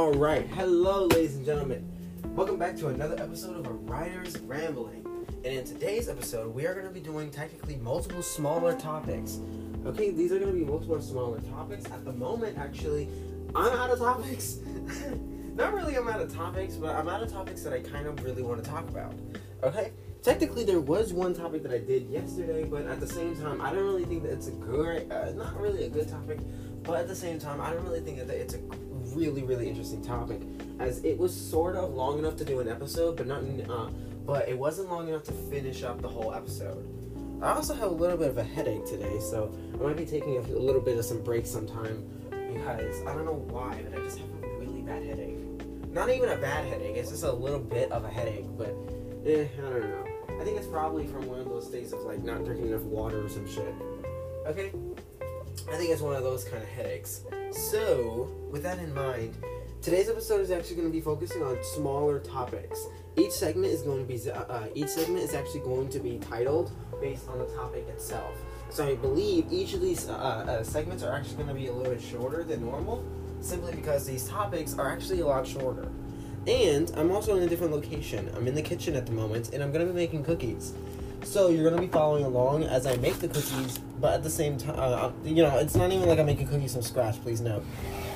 All right, hello, ladies and gentlemen. Welcome back to another episode of A Writer's Rambling. And in today's episode, we are going to be doing technically multiple smaller topics. Okay, these are going to be multiple smaller topics. At the moment, actually, I'm out of topics. Not really, I'm out of topics, but I'm out of topics that I kind of really want to talk about. Okay, technically, there was one topic that I did yesterday, but at the same time, I don't really think that it's a good, uh, not really a good topic, but at the same time, I don't really think that it's a really, really interesting topic, as it was sort of long enough to do an episode, but not, uh, but it wasn't long enough to finish up the whole episode. I also have a little bit of a headache today, so I might be taking a, little bit of some breaks sometime because I don't know why, but I just have a really bad headache. Not even a bad headache; it's just a little bit of a headache, but eh, I don't know. I think it's probably from one of those days of like not drinking enough water or some shit. Okay, I think it's one of those kind of headaches. So, with that in mind, today's episode is actually going to be focusing on smaller topics. Each segment is going to be uh, uh, each segment is actually going to be titled based on the topic itself. So I believe each of these uh, uh, segments are actually going to be a little bit shorter than normal, simply because these topics are actually a lot shorter. And I'm also in a different location. I'm in the kitchen at the moment, and I'm going to be making cookies. So you're gonna be following along as I make the cookies, but at the same time, uh, you know, it's not even like I'm making cookies from scratch. Please note,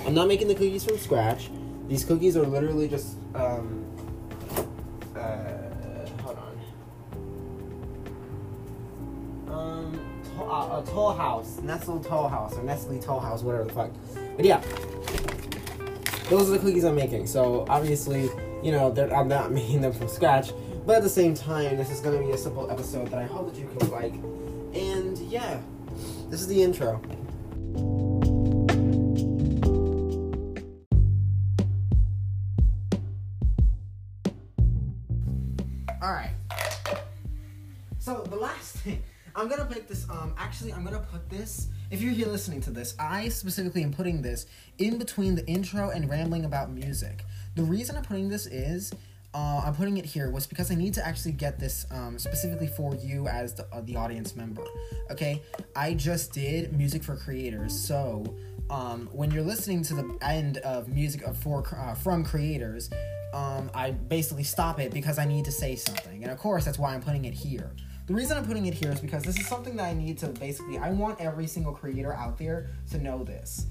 I'm not making the cookies from scratch. These cookies are literally just, um, uh, hold on, um, to- uh, a Toll House, Nestle Toll House or Nestle Toll House, whatever the fuck. But yeah, those are the cookies I'm making. So obviously, you know, I'm not making them from scratch. But at the same time, this is going to be a simple episode that I hope that you can like. And yeah, this is the intro. All right. So the last thing I'm gonna put this. Um, actually, I'm gonna put this. If you're here listening to this, I specifically am putting this in between the intro and rambling about music. The reason I'm putting this is uh, I'm putting it here was because I need to actually get this um, specifically for you as the, uh, the audience member. Okay, I just did music for creators, so um, when you're listening to the end of music of for uh, from creators, um, I basically stop it because I need to say something, and of course that's why I'm putting it here. The reason I'm putting it here is because this is something that I need to basically. I want every single creator out there to know this.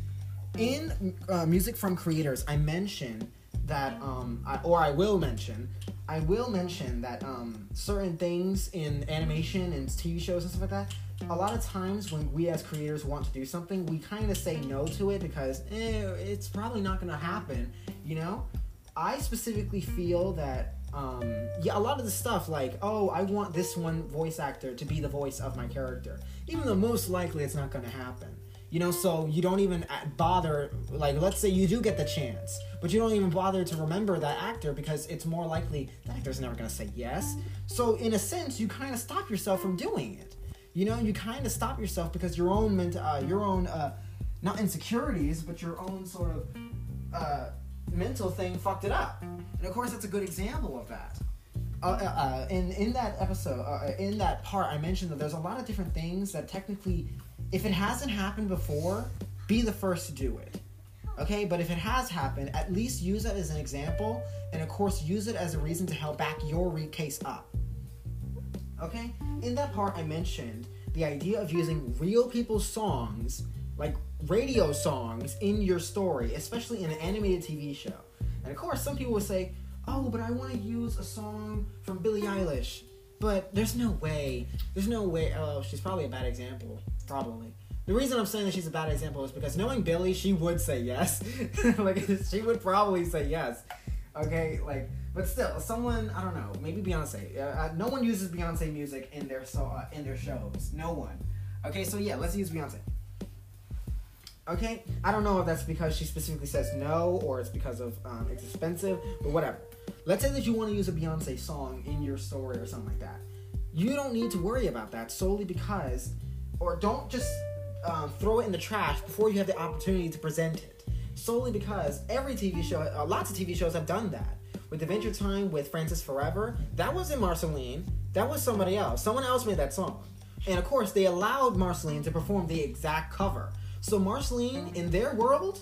In uh, music from creators, I mention that um I, or I will mention I will mention that um certain things in animation and TV shows and stuff like that a lot of times when we as creators want to do something we kind of say no to it because eh, it's probably not going to happen you know? I specifically feel that um yeah a lot of the stuff like oh I want this one voice actor to be the voice of my character even though most likely it's not going to happen you know so you don't even bother like let's say you do get the chance but you don't even bother to remember that actor because it's more likely that actor's never to say yes. So in a sense you kind of stop yourself from doing it. You know you kind of stop yourself because your own ment- uh, your own uh, not insecurities but your own sort of uh, mental thing fucked it up. And of course that's a good example of that. Uh, uh, uh, in in that episode, uh, in that part, I mentioned that there's a lot of different things that technically, if it hasn't happened before, be the first to do it. Okay, but if it has happened, at least use it as an example, and of course, use it as a reason to help back your case up. Okay, in that part, I mentioned the idea of using real people's songs, like radio songs, in your story, especially in an animated TV show. And of course, some people would say, oh, but I want to use a song from Billie Eilish. But there's no way. There's no way. Oh, she's probably a bad example. Probably. The reason I'm saying that she's a bad example is because knowing Billy, she would say yes. like, she would probably say yes. Okay, like, but still, someone I don't know, maybe Beyonce. Uh, uh, no one uses Beyonce music in their so uh, in their shows. No one. Okay, so yeah, let's use Beyonce. Okay, I don't know if that's because she specifically says no or it's because of um, it's expensive, but whatever. Let's say that you want to use a Beyonce song in your story or something like that. You don't need to worry about that solely because, or don't just um, throw it in the trash before you have the opportunity to present it. Solely because every TV show, uh, lots of TV shows have done that. With Adventure Time, with Francis Forever, that wasn't Marceline. That was somebody else. Someone else made that song. And of course, they allowed Marceline to perform the exact cover. So Marceline, in their world,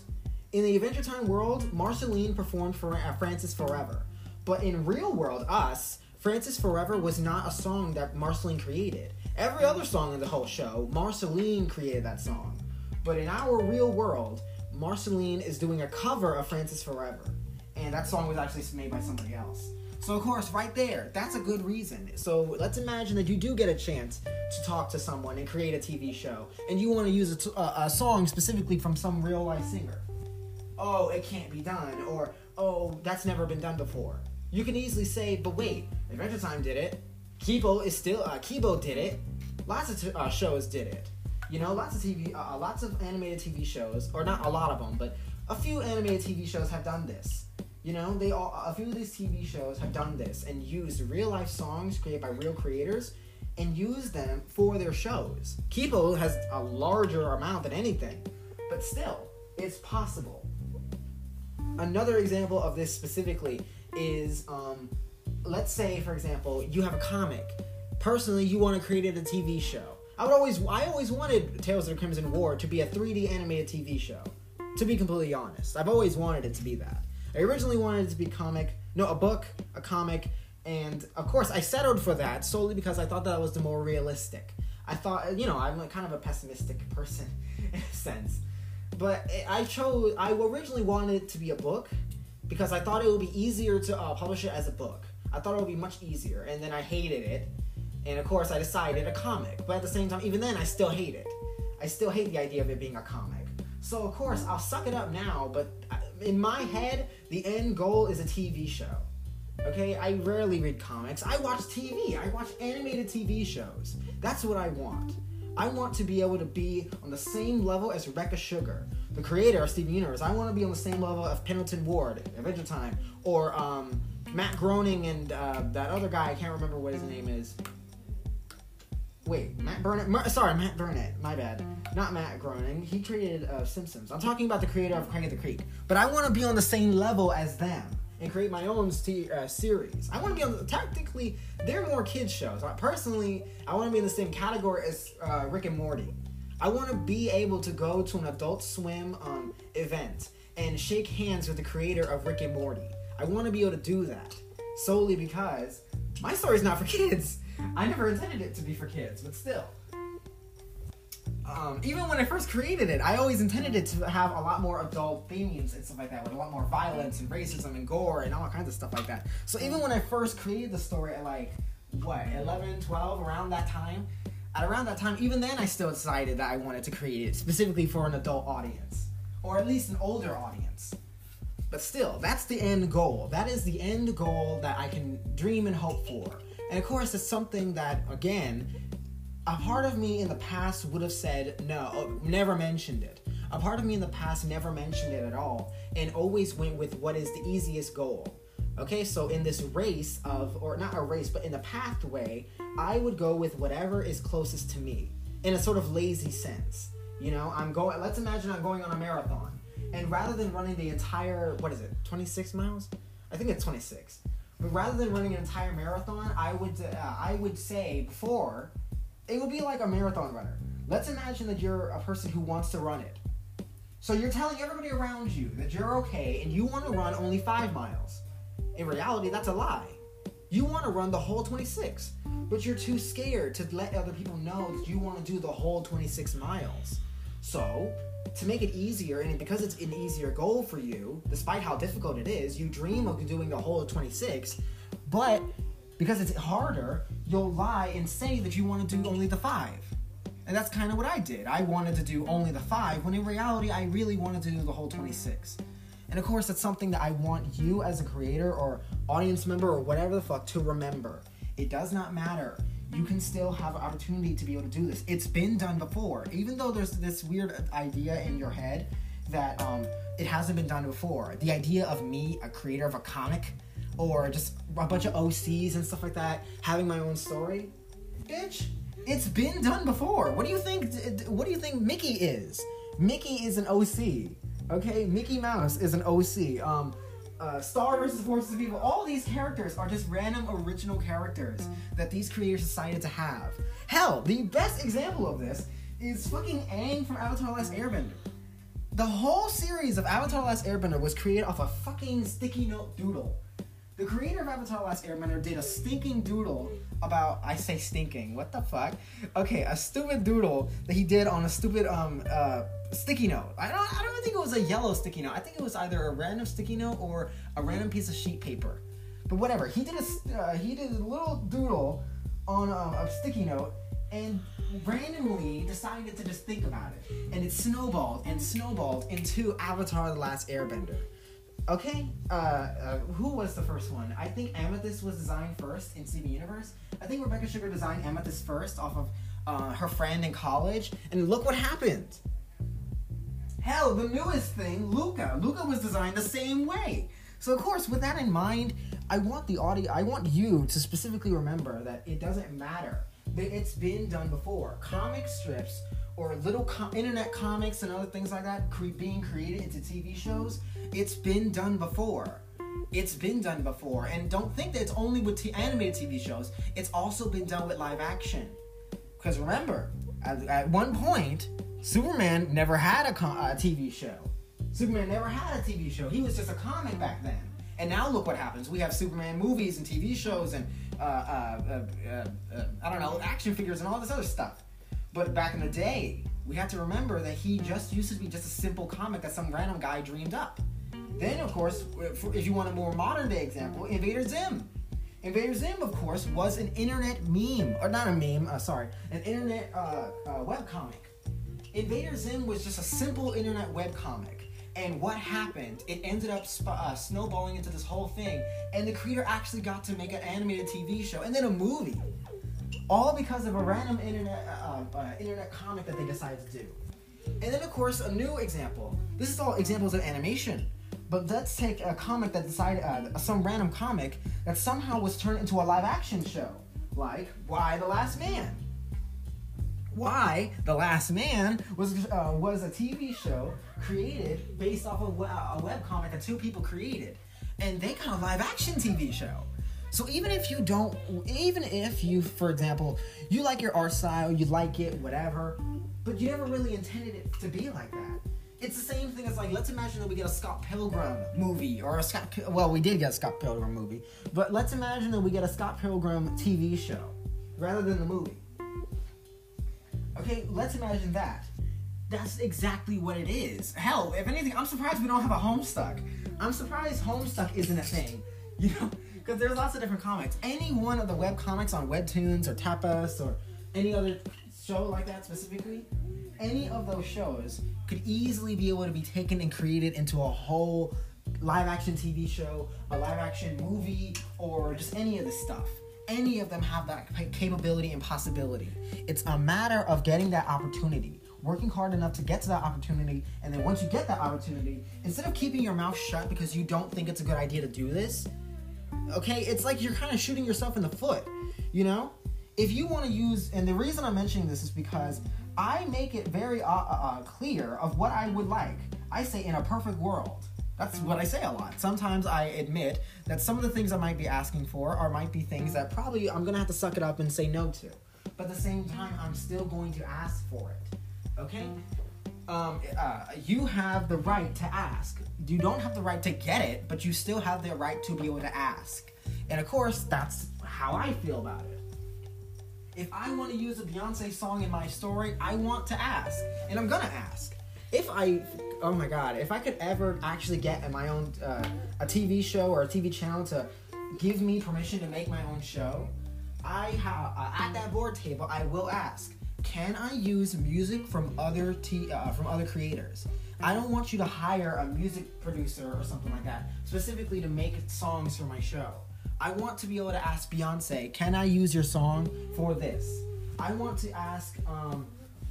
in the Adventure Time world, Marceline performed for uh, Francis Forever. But in real world, us, Francis Forever was not a song that Marceline created. Every other song in the whole show, Marceline created that song. But in our real world, Marceline is doing a cover of Francis Forever. And that song was actually made by somebody else. So, of course, right there, that's a good reason. So, let's imagine that you do get a chance to talk to someone and create a TV show, and you want to use a, song specifically from some real life singer. Oh, it can't be done, or oh, that's never been done before. You can easily say, but wait, Adventure Time did it. Kipo is still, uh, Kipo did it. Lots of t- uh, shows did it. You know, lots of TV, uh, lots of animated TV shows, or not a lot of them, but a few animated TV shows have done this. You know, they all a few of these TV shows have done this and used real life songs created by real creators and used them for their shows. Kipo has a larger amount than anything, but still, it's possible. Another example of this specifically is, um, let's say, for example, you have a comic. Personally, you want to create a TV show. I would always, I always wanted Tales of the Crimson War to be a 3D animated TV show. To be completely honest, I've always wanted it to be that. I originally wanted it to be comic, no, a book, a comic, and of course I settled for that solely because I thought that was the more realistic. I thought, you know, I'm kind of a pessimistic person in a sense, but I chose. I originally wanted it to be a book because I thought it would be easier to uh, publish it as a book. I thought it would be much easier, and then I hated it, and of course I decided a comic. But at the same time, even then, I still hate it. I still hate the idea of it being a comic. So of course I'll suck it up now, but in my head, the end goal is a TV show. Okay, I rarely read comics. I watch TV. I watch animated TV shows. That's what I want. I want to be able to be on the same level as Rebecca Sugar, the creator of Steven Universe. I want to be on the same level of Pendleton Ward, Adventure Time, or um, Matt Groening and uh, that other guy. I can't remember what his name is. Wait, Matt Burnett. Sorry, Matt Burnett. My bad. Not Matt Groening. He created uh, Simpsons. I'm talking about the creator of Craig of the Creek. But I want to be on the same level as them and create my own uh, series. I want to be on. The, technically, they're more kids shows. I, personally, I want to be in the same category as uh, Rick and Morty. I want to be able to go to an Adult Swim um, event and shake hands with the creator of Rick and Morty. I want to be able to do that solely because my story is not for kids. I never intended it to be for kids, but still. Um, even when I first created it, I always intended it to have a lot more adult themes and stuff like that, with a lot more violence and racism and gore and all kinds of stuff like that. So even when I first created the story at like, what, 11, 12, around that time, at around that time, even then I still decided that I wanted to create it specifically for an adult audience, or at least an older audience. But still, that's the end goal. That is the end goal that I can dream and hope for. And of course, it's something that, again, a part of me in the past would have said no, never mentioned it. A part of me in the past never mentioned it at all and always went with what is the easiest goal. Okay, so in this race of, or not a race, but in the pathway, I would go with whatever is closest to me in a sort of lazy sense. You know, I'm going, let's imagine I'm going on a marathon. And rather than running the entire, what is it, 26 miles? I think it's 26. But rather than running an entire marathon, I would uh, I would say before it would be like a marathon runner. Let's imagine that you're a person who wants to run it. So you're telling everybody around you that you're okay and you want to run only five miles. In reality, that's a lie. You want to run the whole 26, but you're too scared to let other people know that you want to do the whole 26 miles. So, to make it easier, and because it's an easier goal for you, despite how difficult it is, you dream of doing the whole of 26, but because it's harder, you'll lie and say that you want to do only the five. And that's kind of what I did. I wanted to do only the five, when in reality, I really wanted to do the whole 26. And of course, that's something that I want you as a creator or audience member or whatever the fuck to remember. It does not matter you can still have an opportunity to be able to do this. It's been done before. Even though there's this weird idea in your head that um, it hasn't been done before. The idea of me, a creator of a comic, or just a bunch of OCs and stuff like that, having my own story, bitch, it's been done before. What do you think? What do you think Mickey is? Mickey is an OC. Okay, Mickey Mouse is an OC. Um, uh, Star versus Forces of Evil, all these characters are just random original characters that these creators decided to have. Hell, the best example of this is fucking Aang from Avatar: Last Airbender. The whole series of Avatar: Last Airbender was created off a fucking sticky note doodle. The creator of Avatar: The Last Airbender did a stinking doodle about I say stinking. What the fuck? Okay, a stupid doodle that he did on a stupid um uh sticky note. I don't I don't think it was a yellow sticky note. I think it was either a random sticky note or a random piece of sheet paper. But whatever. He did a uh, he did a little doodle on a, a sticky note and randomly decided to just think about it. And it snowballed and snowballed into Avatar: The Last Airbender. Okay, uh, uh, who was the first one? I think Amethyst was designed first in Steven Universe. I think Rebecca Sugar designed Amethyst first off of uh, her friend in college, and look what happened. Hell, the newest thing, Luca. Luca was designed the same way. So of course, with that in mind, I want the audio. I want you to specifically remember that it doesn't matter. That it's been done before. Comic strips or little com- internet comics and other things like that cre- being created into TV shows. It's been done before. It's been done before, and don't think that it's only with t- animated TV shows. It's also been done with live action. Because remember, at, at one point, Superman never had a, com- a TV show. Superman never had a TV show. He was just a comic back then. And now look what happens. We have Superman movies and TV shows and uh, uh, uh, uh, I don't know action figures and all this other stuff. But back in the day, we have to remember that he just used to be just a simple comic that some random guy dreamed up. Then, of course, if you want a more modern day example, Invader Zim. Invader Zim, of course, was an internet meme, or not a meme, uh, sorry, an internet uh, uh, web comic. Invader Zim was just a simple internet web comic. And what happened? It ended up sp- uh, snowballing into this whole thing, and the creator actually got to make an animated TV show and then a movie, all because of a random internet uh, uh, internet comic that they decided to do. And then, of course, a new example. This is all examples of animation. But let's take a comic that decided, uh, some random comic that somehow was turned into a live action show, like Y The Last Man. Y The Last Man was uh, was a TV show created based off of a web comic that two people created, and they got a live action TV show. So even if you don't, even if you, for example, you like your art style, you like it, whatever, but you never really intended it to be like that. It's the same thing as like, let's imagine that we get a Scott Pilgrim movie or a Scott, well, we did get a Scott Pilgrim movie, but let's imagine that we get a Scott Pilgrim TV show rather than the movie. Okay, let's imagine that. That's exactly what it is. Hell, if anything, I'm surprised we don't have a Homestuck. I'm surprised Homestuck isn't a thing. You know, because there's lots of different comics. Any one of the web comics on Webtoons or Tapas or any other show like that specifically, any of those shows could easily be able to be taken and created into a whole live action TV show, a live action movie, or just any of this stuff. Any of them have that capability and possibility. It's a matter of getting that opportunity, working hard enough to get to that opportunity, and then once you get that opportunity, instead of keeping your mouth shut because you don't think it's a good idea to do this, okay, it's like you're kind of shooting yourself in the foot, you know? If you want to use, and the reason I'm mentioning this is because I make it very uh, uh, uh, clear of what I would like. I say in a perfect world. That's what I say a lot. Sometimes I admit that some of the things I might be asking for are might be things that probably I'm gonna have to suck it up and say no to. But at the same time, I'm still going to ask for it. Okay? Um, uh, you have the right to ask. You don't have the right to get it, but you still have the right to be able to ask. And of course, that's how I feel about it. If I want to use a Beyonce song in my story, I want to ask, and I'm gonna ask. If I, oh my God, if I could ever actually get in my own uh, a TV show or a TV channel to give me permission to make my own show, I have uh, at that board table I will ask, can I use music from other t- uh, from other creators? I don't want you to hire a music producer or something like that specifically to make songs for my show. I want to be able to ask Beyonce, can I use your song for this? I want to ask, um,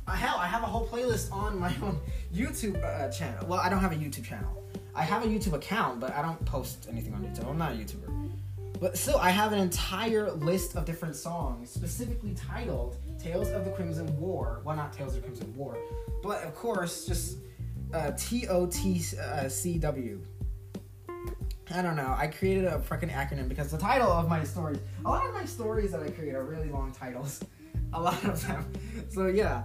uh, hell, I have a whole playlist on my own YouTube uh, channel. Well, I don't have a YouTube channel. I have a YouTube account, but I don't post anything on YouTube. I'm not a YouTuber. But still, I have an entire list of different songs specifically titled Tales of the Crimson War. Well, not Tales of the Crimson War, but of course, just uh, T O T C W. I don't know. I created a freaking acronym because the title of my stories, a lot of my stories that I create are really long titles. A lot of them. So yeah.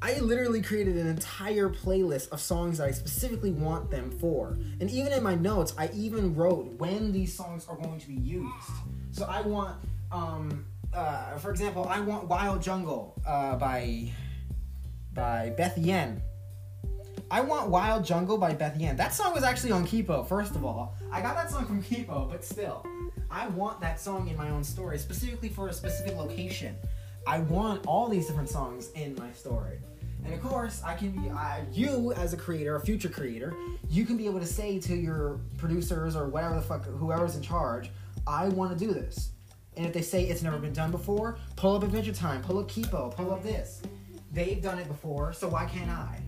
I literally created an entire playlist of songs that I specifically want them for. And even in my notes, I even wrote when these songs are going to be used. So I want, um, uh, for example, I want Wild Jungle uh, by by Beth Yen. I want Wild Jungle by Beth Yen. That song was actually on Kipo, first of all. I got that song from Kipo, but still. I want that song in my own story, specifically for a specific location. I want all these different songs in my story. And of course, I can be, uh, you as a creator, a future creator, you can be able to say to your producers or whatever the fuck, whoever's in charge, I want to do this. And if they say it's never been done before, pull up Adventure Time, pull up Kipo, pull up this. They've done it before, so why can't I?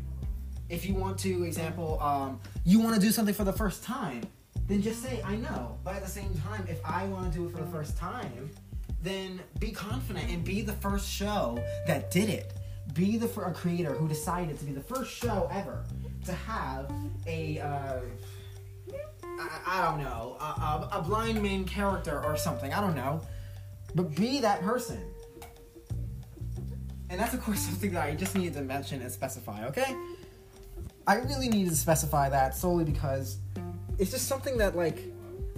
If you want to, example, um, you want to do something for the first time, then just say, I know. But at the same time, if I want to do it for the first time, then be confident and be the first show that did it. Be the for a creator who decided to be the first show ever to have a, uh, I, I, don't know, a, a, a blind main character or something. I don't know. But be that person. And that's, of course, something that I just needed to mention and specify, okay? I really needed to specify that solely because it's just something that, like,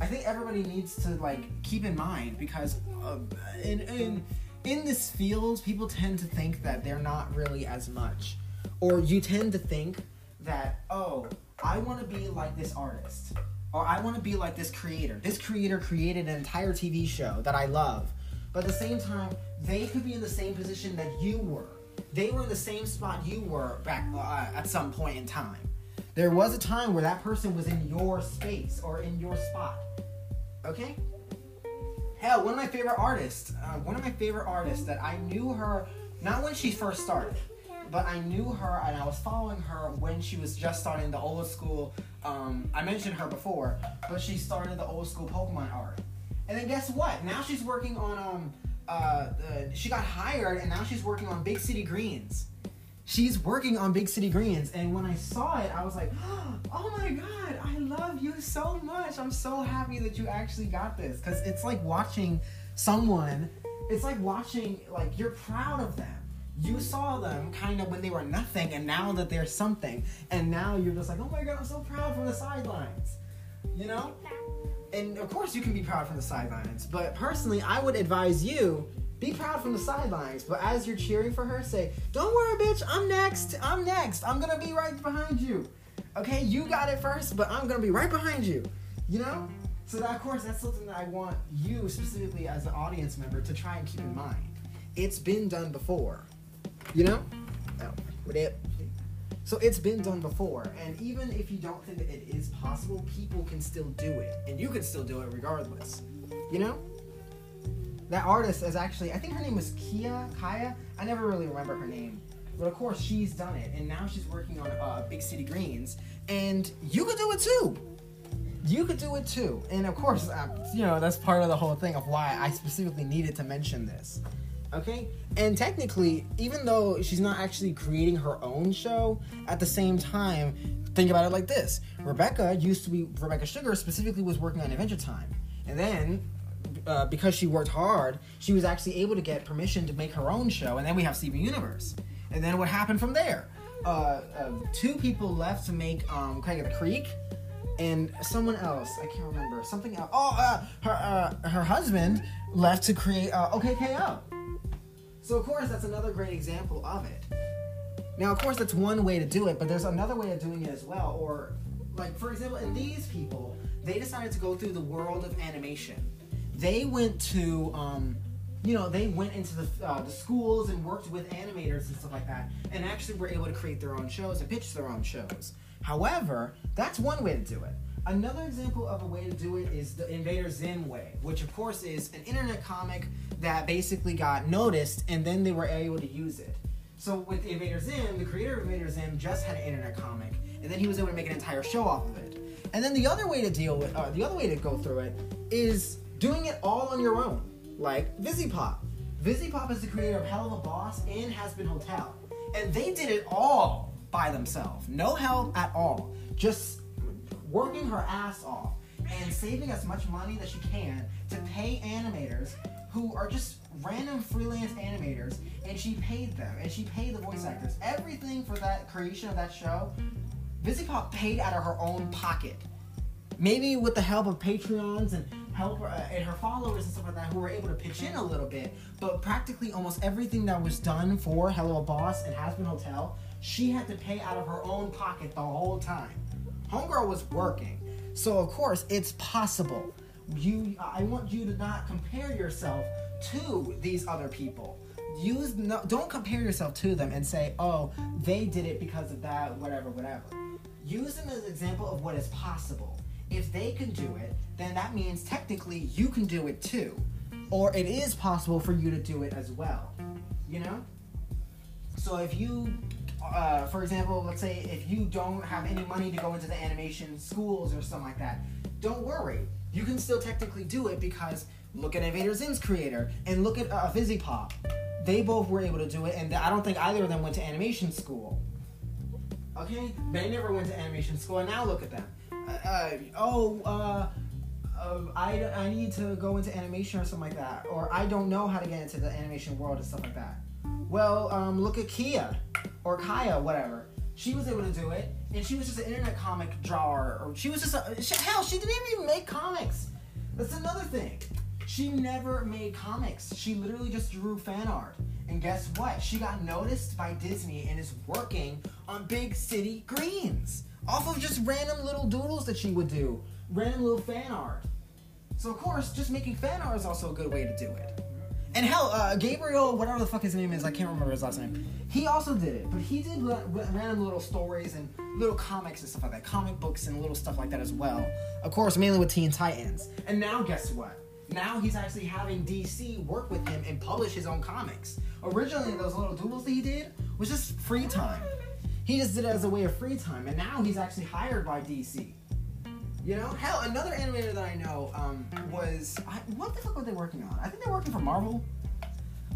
I think everybody needs to, like, keep in mind because uh, in, in, in this field, people tend to think that they're not really as much. Or you tend to think that, oh, I want to be like this artist. Or I want to be like this creator. This creator created an entire TV show that I love. But at the same time, they could be in the same position that you were they were in the same spot you were back uh, at some point in time. There was a time where that person was in your space or in your spot. Okay? Hell, one of my favorite artists, uh, one of my favorite artists that I knew her not when she first started, but I knew her and I was following her when she was just starting the old school. Um, I mentioned her before, but she started the old school Pokemon art. And then guess what? Now she's working on um, uh, uh, she got hired and now she's working on Big City Greens. She's working on Big City Greens, and when I saw it, I was like, "Oh my god, I love you so much! I'm so happy that you actually got this." Because it's like watching someone. It's like watching like you're proud of them. You saw them kind of when they were nothing, and now that they're something, and now you're just like, "Oh my god, I'm so proud from the sidelines." You know? And of course you can be proud from the sidelines, but personally, I would advise you be proud from the sidelines. But as you're cheering for her, say, "Don't worry, bitch. I'm next. I'm next. I'm gonna be right behind you." Okay, you got it first, but I'm gonna be right behind you. You know. So that, of course, that's something that I want you specifically as an audience member to try and keep in mind. It's been done before. You know. Oh, it? So it's been done before, and even if you don't think that it is possible, people can still do it, and you can still do it regardless. You know? That artist is actually, I think her name was Kia, Kaya. I never really remember her name. But of course, she's done it, and now she's working on uh, Big City Greens, and you could do it too. You could do it too. And of course, uh, you know, that's part of the whole thing of why I specifically needed to mention this. Okay? And technically, even though she's not actually creating her own show, at the same time, think about it like this Rebecca used to be, Rebecca Sugar specifically was working on Adventure Time. And then, uh, because she worked hard, she was actually able to get permission to make her own show. And then we have Steven Universe. And then what happened from there? Uh, uh, two people left to make um, Craig of the Creek and someone else I can't remember something else. Oh, uh, her uh, her husband left to create uh, OKKO. So, of course, that's another great example of it. Now, of course, that's one way to do it, but there's another way of doing it as well. Or, like, for example, in these people, they decided to go through the world of animation. They went to, um, you know, they went into the, uh, the schools and worked with animators and stuff like that, and actually were able to create their own shows and pitch their own shows. However, that's one way to do it. Another example of a way to do it is the Invader Zim way, which of course is an internet comic that basically got noticed and then they were able to use it. So with Invader Zim, the creator of Invader Zim just had an internet comic, and then he was able to make an entire show off of it. And then the other way to deal with, uh, the other way to go through it is doing it all on your own, like VivziePop. VivziePop is the creator of Helluva Boss and Hazbin Hotel, and they did it all by themselves, no help at all, just working her ass off and saving as much money that she can to pay animators who are just random freelance animators and she paid them and she paid the voice actors everything for that creation of that show. VivziePop paid out of her own pocket, maybe with the help of Patreons and help uh, and her followers and stuff like that who were able to pitch in a little bit. But practically almost everything that was done for Helluva Boss and Hazbin Hotel, she had to pay out of her own pocket the whole time. Homegirl was working, so of course it's possible. You, I want you to not compare yourself to these other people. Use no, don't compare yourself to them and say, "Oh, they did it because of that, whatever, whatever." Use them as an example of what is possible. If they can do it, then that means technically you can do it too, or it is possible for you to do it as well. You know. So if you uh, for example, let's say if you don't have any money to go into the animation schools or something like that, don't worry. You can still technically do it because look at Invader Zim's creator and look at uh, VivziePop. They both were able to do it, and I don't think either of them went to animation school. Okay, they never went to animation school, and now look at them. Uh, uh, oh, uh, um, I, I need to go into animation or something like that, or I don't know how to get into the animation world and stuff like that. Well, um, look at Kia or Kaya, whatever. She was able to do it, and she was just an internet comic drawer, or she was just a she, hell. She didn't even make comics. That's another thing. She never made comics. She literally just drew fan art. And guess what? She got noticed by Disney and is working on Big City Greens off of just random little doodles that she would do, random little fan art. So of course, just making fan art is also a good way to do it. And hell, uh, Gabriel, whatever the fuck his name is, I can't remember his last name. He also did it, but he did random little stories and little comics and stuff like that, comic books and little stuff like that as well. Of course, mainly with Teen Titans. And now, guess what? Now he's actually having DC work with him and publish his own comics. Originally, those little doodles that he did was just free time. He just did it as a way of free time, and now he's actually hired by DC. You know, hell, another animator that I know um, was I, what the fuck were they working on? I think they're working for Marvel.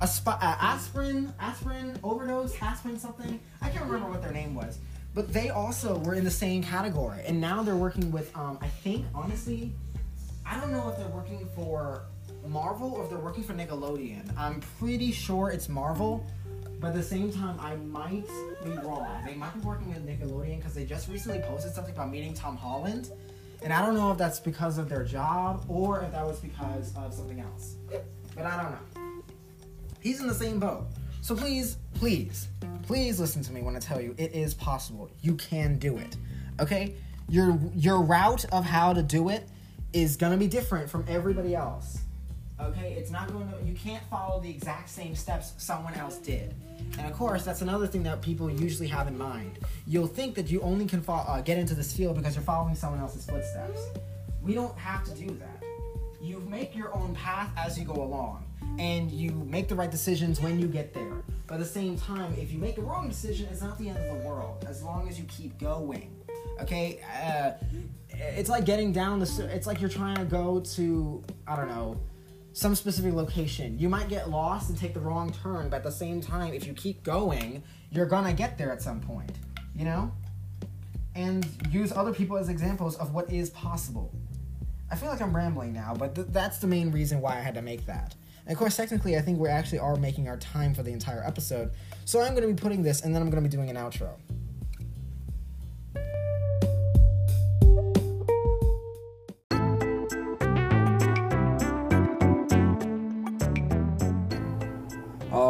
A sp- uh, aspirin, aspirin overdose, aspirin something. I can't remember what their name was, but they also were in the same category, and now they're working with. Um, I think honestly, I don't know if they're working for Marvel or if they're working for Nickelodeon. I'm pretty sure it's Marvel, but at the same time, I might be wrong. They might be working with Nickelodeon because they just recently posted something about meeting Tom Holland and I don't know if that's because of their job or if that was because of something else. But I don't know. He's in the same boat. So please, please, please listen to me when I tell you it is possible. You can do it. Okay? Your your route of how to do it is gonna be different from everybody else. Okay? It's not going to you can't follow the exact same steps someone else did. And of course, that's another thing that people usually have in mind. You'll think that you only can uh, get into this field because you're following someone else's footsteps. We don't have to do that. You make your own path as you go along, and you make the right decisions when you get there. But at the same time, if you make the wrong decision, it's not the end of the world as long as you keep going. Okay, uh, it's like getting down the. It's like you're trying to go to I don't know some specific location. You might get lost and take the wrong turn, but at the same time, if you keep going, you're gonna get there at some point, you know? And use other people as examples of what is possible. I feel like I'm rambling now, but th- that's the main reason why I had to make that. And of course, technically, I think we actually are making our time for the entire episode. So I'm to be putting this, and then I'm to be doing an outro.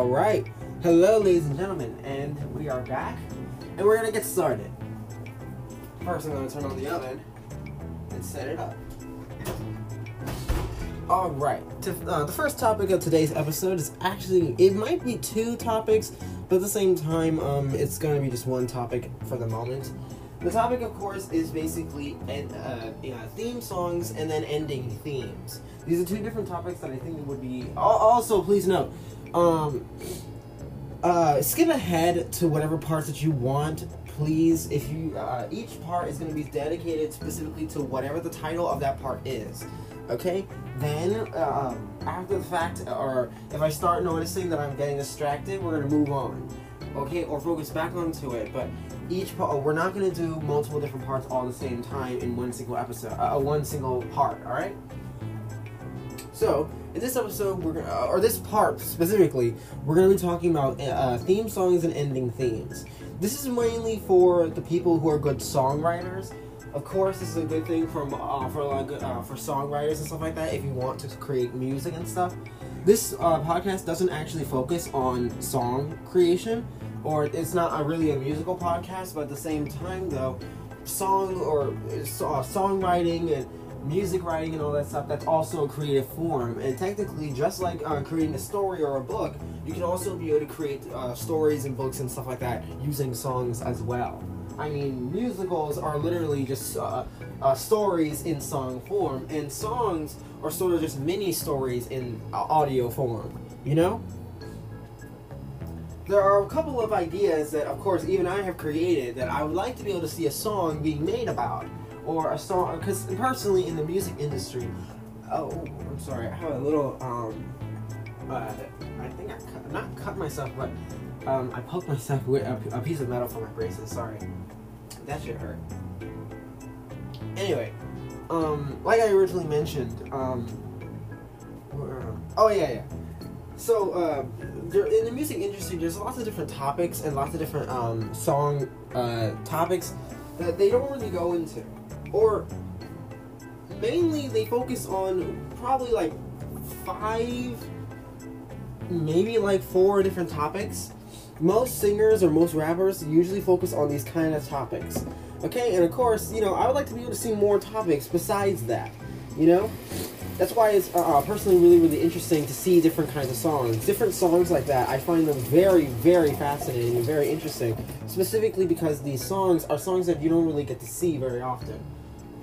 All right. Hello, ladies and gentlemen, and we are back, and we're gonna get started. First, I'm gonna turn on the oven and set it up. All right. Uh, the first topic of today's episode is actually it might be two topics, but at the same time, um, it's gonna be just one topic for the moment. The topic, of course, is basically en- uh, theme songs and then ending themes. These are two different topics that I think would be. Also, please note, um, uh, skip ahead to whatever parts that you want, please. If you, uh, each part is going to be dedicated specifically to whatever the title of that part is. Okay. Then, um, after the fact, or if I start noticing that I'm getting distracted, we're going to move on. Okay, or focus back onto it. But each part, we're not going to do multiple different parts all at the same time in one single episode, uh, one single part. All right. So In this episode, we're gonna, uh, or this part specifically, we're gonna be talking about uh, theme songs and ending themes. This is mainly for the people who are good songwriters. Of course, this is a good thing from uh, for like uh, for songwriters and stuff like that. If you want to create music and stuff, this uh, podcast doesn't actually focus on song creation, or it's not a, really a musical podcast. But at the same time, though, song or uh, songwriting and music writing and all that stuff that's also a creative form. And technically just like uh, creating a story or a book you can also be able to create uh, stories and books and stuff like that using songs as well. I mean musicals are literally just uh, uh stories in song form and songs are sort of just mini stories in uh, audio form you know? There are a couple of ideas that of course even i have created that i would like to be able to see a song being made about or a song because personally in the music industry oh i'm sorry i have a little um uh, i think i cut, not cut myself but um, i poked myself with a, a piece of metal for my braces sorry. That should hurt. Anyway um like i originally mentioned um oh yeah yeah. So uh, there, in the music industry there's lots of different topics and lots of different um, song uh, topics that they don't really go into or mainly they focus on probably like five, maybe like four different topics. Most singers or most rappers usually focus on these kind of topics. Okay, and of course, you know, I would like to be able to see more topics besides that. You know? That's why it's uh, uh personally really, really interesting to see different kinds of songs. Different songs like that, I find them very, very fascinating and very interesting. Specifically because these songs are songs that you don't really get to see very often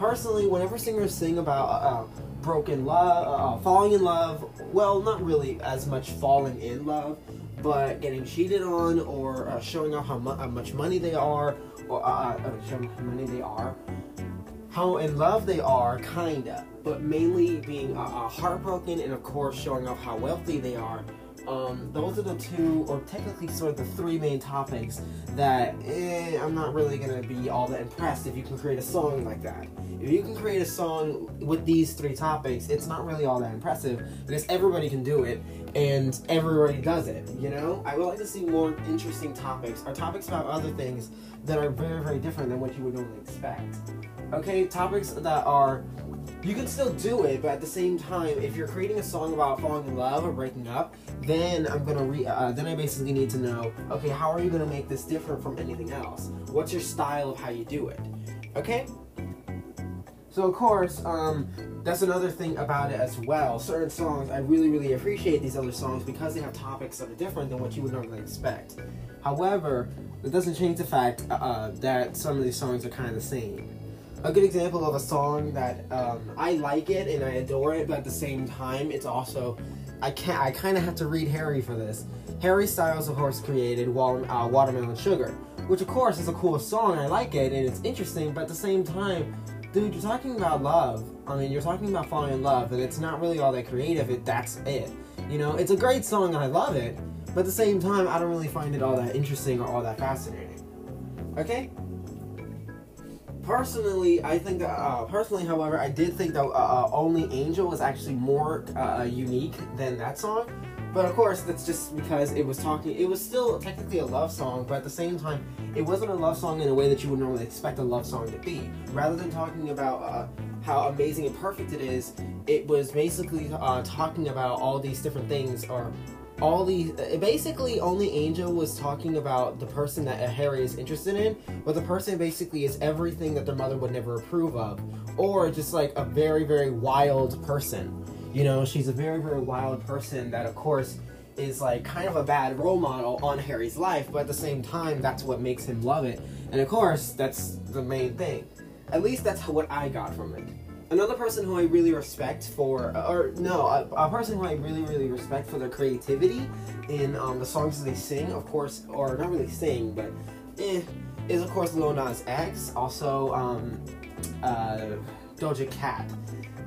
personally, whenever singers sing about uh, uh, broken love, uh, uh, falling in love, well, not really as much falling in love, but getting cheated on or uh, showing off how, mu- how, much money they are, or uh, showing how money they are, how in love they are, kinda, but mainly being heartbroken and of course showing off how wealthy they are um, those are the two, or technically sort of the three main topics that eh, I'm not really gonna be all that impressed if you can create a song like that. If you can create a song with these three topics, it's not really all that impressive because everybody can do it and everybody does it, you know? I would like to see more interesting topics or topics about other things that are very, very different than what you would normally expect. Okay, topics that are you can still do it, but at the same time, if you're creating a song about falling in love or breaking up, then I'm gonna re. Uh, then I basically need to know, okay, how are you gonna make this different from anything else? What's your style of how you do it? Okay. So of course, um, that's another thing about it as well. Certain songs, I really, really appreciate these other songs because they have topics that are different than what you would normally expect. However, it doesn't change the fact uh, that some of these songs are kind of the same a good example of a song that um, I like it and I adore it, but at the same time, it's also I can't. I kind of have to read Harry for this. Harry Styles, of course, created uh, "Watermelon Sugar," which, of course, is a cool song. I like it and it's interesting, but at the same time, dude, you're talking about love. I mean, you're talking about falling in love, and it's not really all that creative. It that's it. You know, it's a great song and I love it, but at the same time, I don't really find it all that interesting or all that fascinating. Okay personally, I think that uh, personally, however, I did think that uh, uh, "Only Angel" was actually more uh, unique than that song. But of course, that's just because it was talking. It was still technically a love song, but at the same time, it wasn't a love song in a way that you would normally expect a love song to be. Rather than talking about uh, how amazing and perfect it is, it was basically uh, talking about all these different things or all these uh, basically only angel was talking about the person that harry is interested in but the person basically is everything that their mother would never approve of or just like a very very wild person. You know she's a very very wild person that of course is like kind of a bad role model on harry's life but at the same time that's what makes him love it. And of course that's the main thing. At least that's what i got from it another person who I really respect for, or no, a, a, person who I really, really respect for their creativity in um, the songs that they sing, of course, or not really sing, but eh, is of course Lil Nas X, also um, uh, Doja Cat.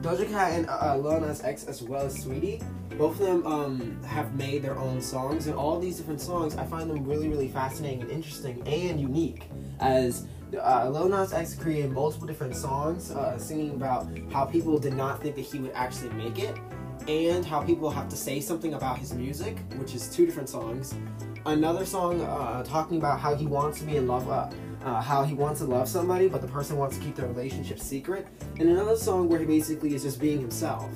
Doja Cat and uh, Lil Nas X, as well as Saweetie, both of them um, have made their own songs, and all these different songs, I find them really, really fascinating and interesting and unique. As uh, Lil Nas X created multiple different songs uh, singing about how people did not think that he would actually make it. and how people have to say something about his music, which is two different songs. Another song uh, talking about how he wants to be in love, uh, uh, how he wants to love somebody, but the person wants to keep their relationship secret. And another song where he basically is just being himself.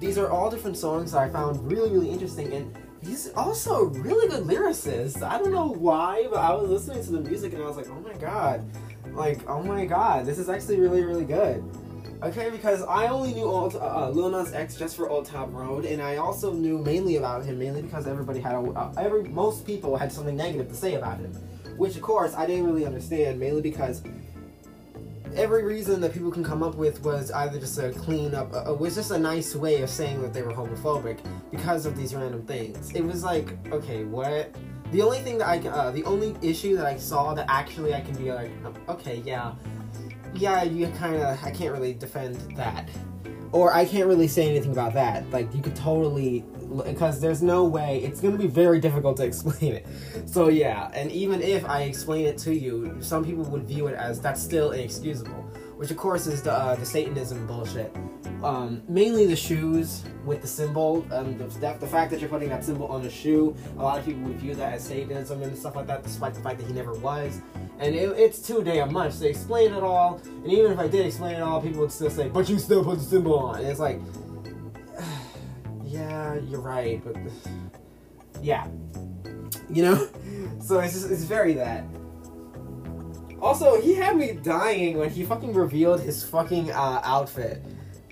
These are all different songs that I found really, really interesting, and he's also a really good lyricist. I don't know why, but I was listening to the music and I was like, oh my god, like, oh my god, this is actually really, really good. Okay, because I only knew Old, uh, uh, Lil Nas X just for Old Town Road, and I also knew mainly about him mainly because everybody had a, uh, every most people had something negative to say about him, which of course I didn't really understand mainly because every reason that people can come up with was either just a clean up, uh, was just a nice way of saying that they were homophobic because of these random things. It was like, okay, what? The only thing that I, uh, the only issue that I saw that actually I can be like, okay, yeah yeah, you kind of, I can't really defend that. Or I can't really say anything about that. Like, you could totally, because there's no way, it's going to be very difficult to explain it. So, yeah, and even if I explain it to you, some people would view it as that's still inexcusable which of course is the uh, the Satanism bullshit. Um, mainly the shoes with the symbol, um, the, the fact that you're putting that symbol on the shoe. A lot of people would view that as Satanism and stuff like that, despite the fact that he never was. And it, it's too damn much to explain it all. And even if I did explain it all, people would still say, "But you still put the symbol on." And it's like, yeah, you're right, but yeah, you know. So it's just, it's very that. Also, he had me dying when he fucking revealed his fucking uh, outfit.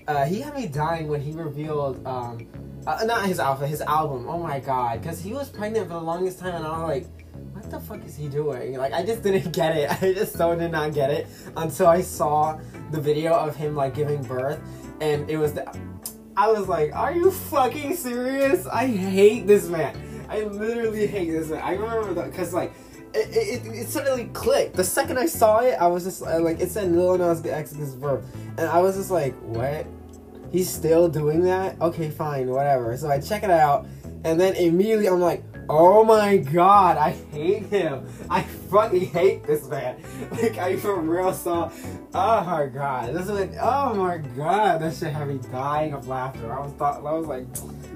Uh, he had me dying when he revealed, um, uh, not his outfit, his album. Oh my god, because he was pregnant for the longest time, and I was like, what the fuck is he doing? Like, I just didn't get it. I just so did not get it until I saw the video of him like giving birth, and it was the. I was like, are you fucking serious? I hate this man. I literally hate this man. I remember that because like it, it, it, suddenly clicked. The second I saw it, I was just uh, like, it said Lil Nas X this verb, and I was just like, what? He's still doing that? Okay, fine, whatever. So I check it out, and then immediately I'm like, oh my god, I hate him. I fucking hate this man. Like I for real saw, oh my god, this is like, oh my god, this shit had me dying of laughter. I was thought, I was like,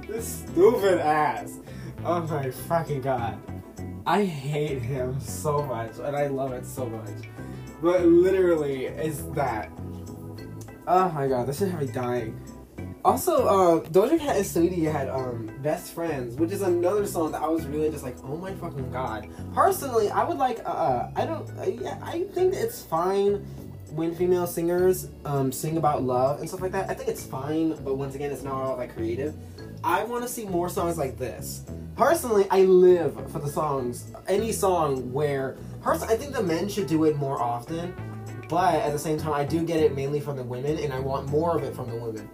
this stupid ass. Oh my fucking god. I hate him so much, and I love it so much. But literally, it's that. Oh my god, this should have me dying. Also, uh, Doja Cat and Saweetie had um, Best Friends, which is another song that I was really just like, oh my fucking god. Personally, I would like, uh, uh I don't, Yeah, I think it's fine when female singers um, sing about love and stuff like that. I think it's fine, but once again, it's not all that creative. I want to see more songs like this. Personally, I live for the songs, any song where, personally, I think the men should do it more often, but at the same time, I do get it mainly from the women, and I want more of it from the women.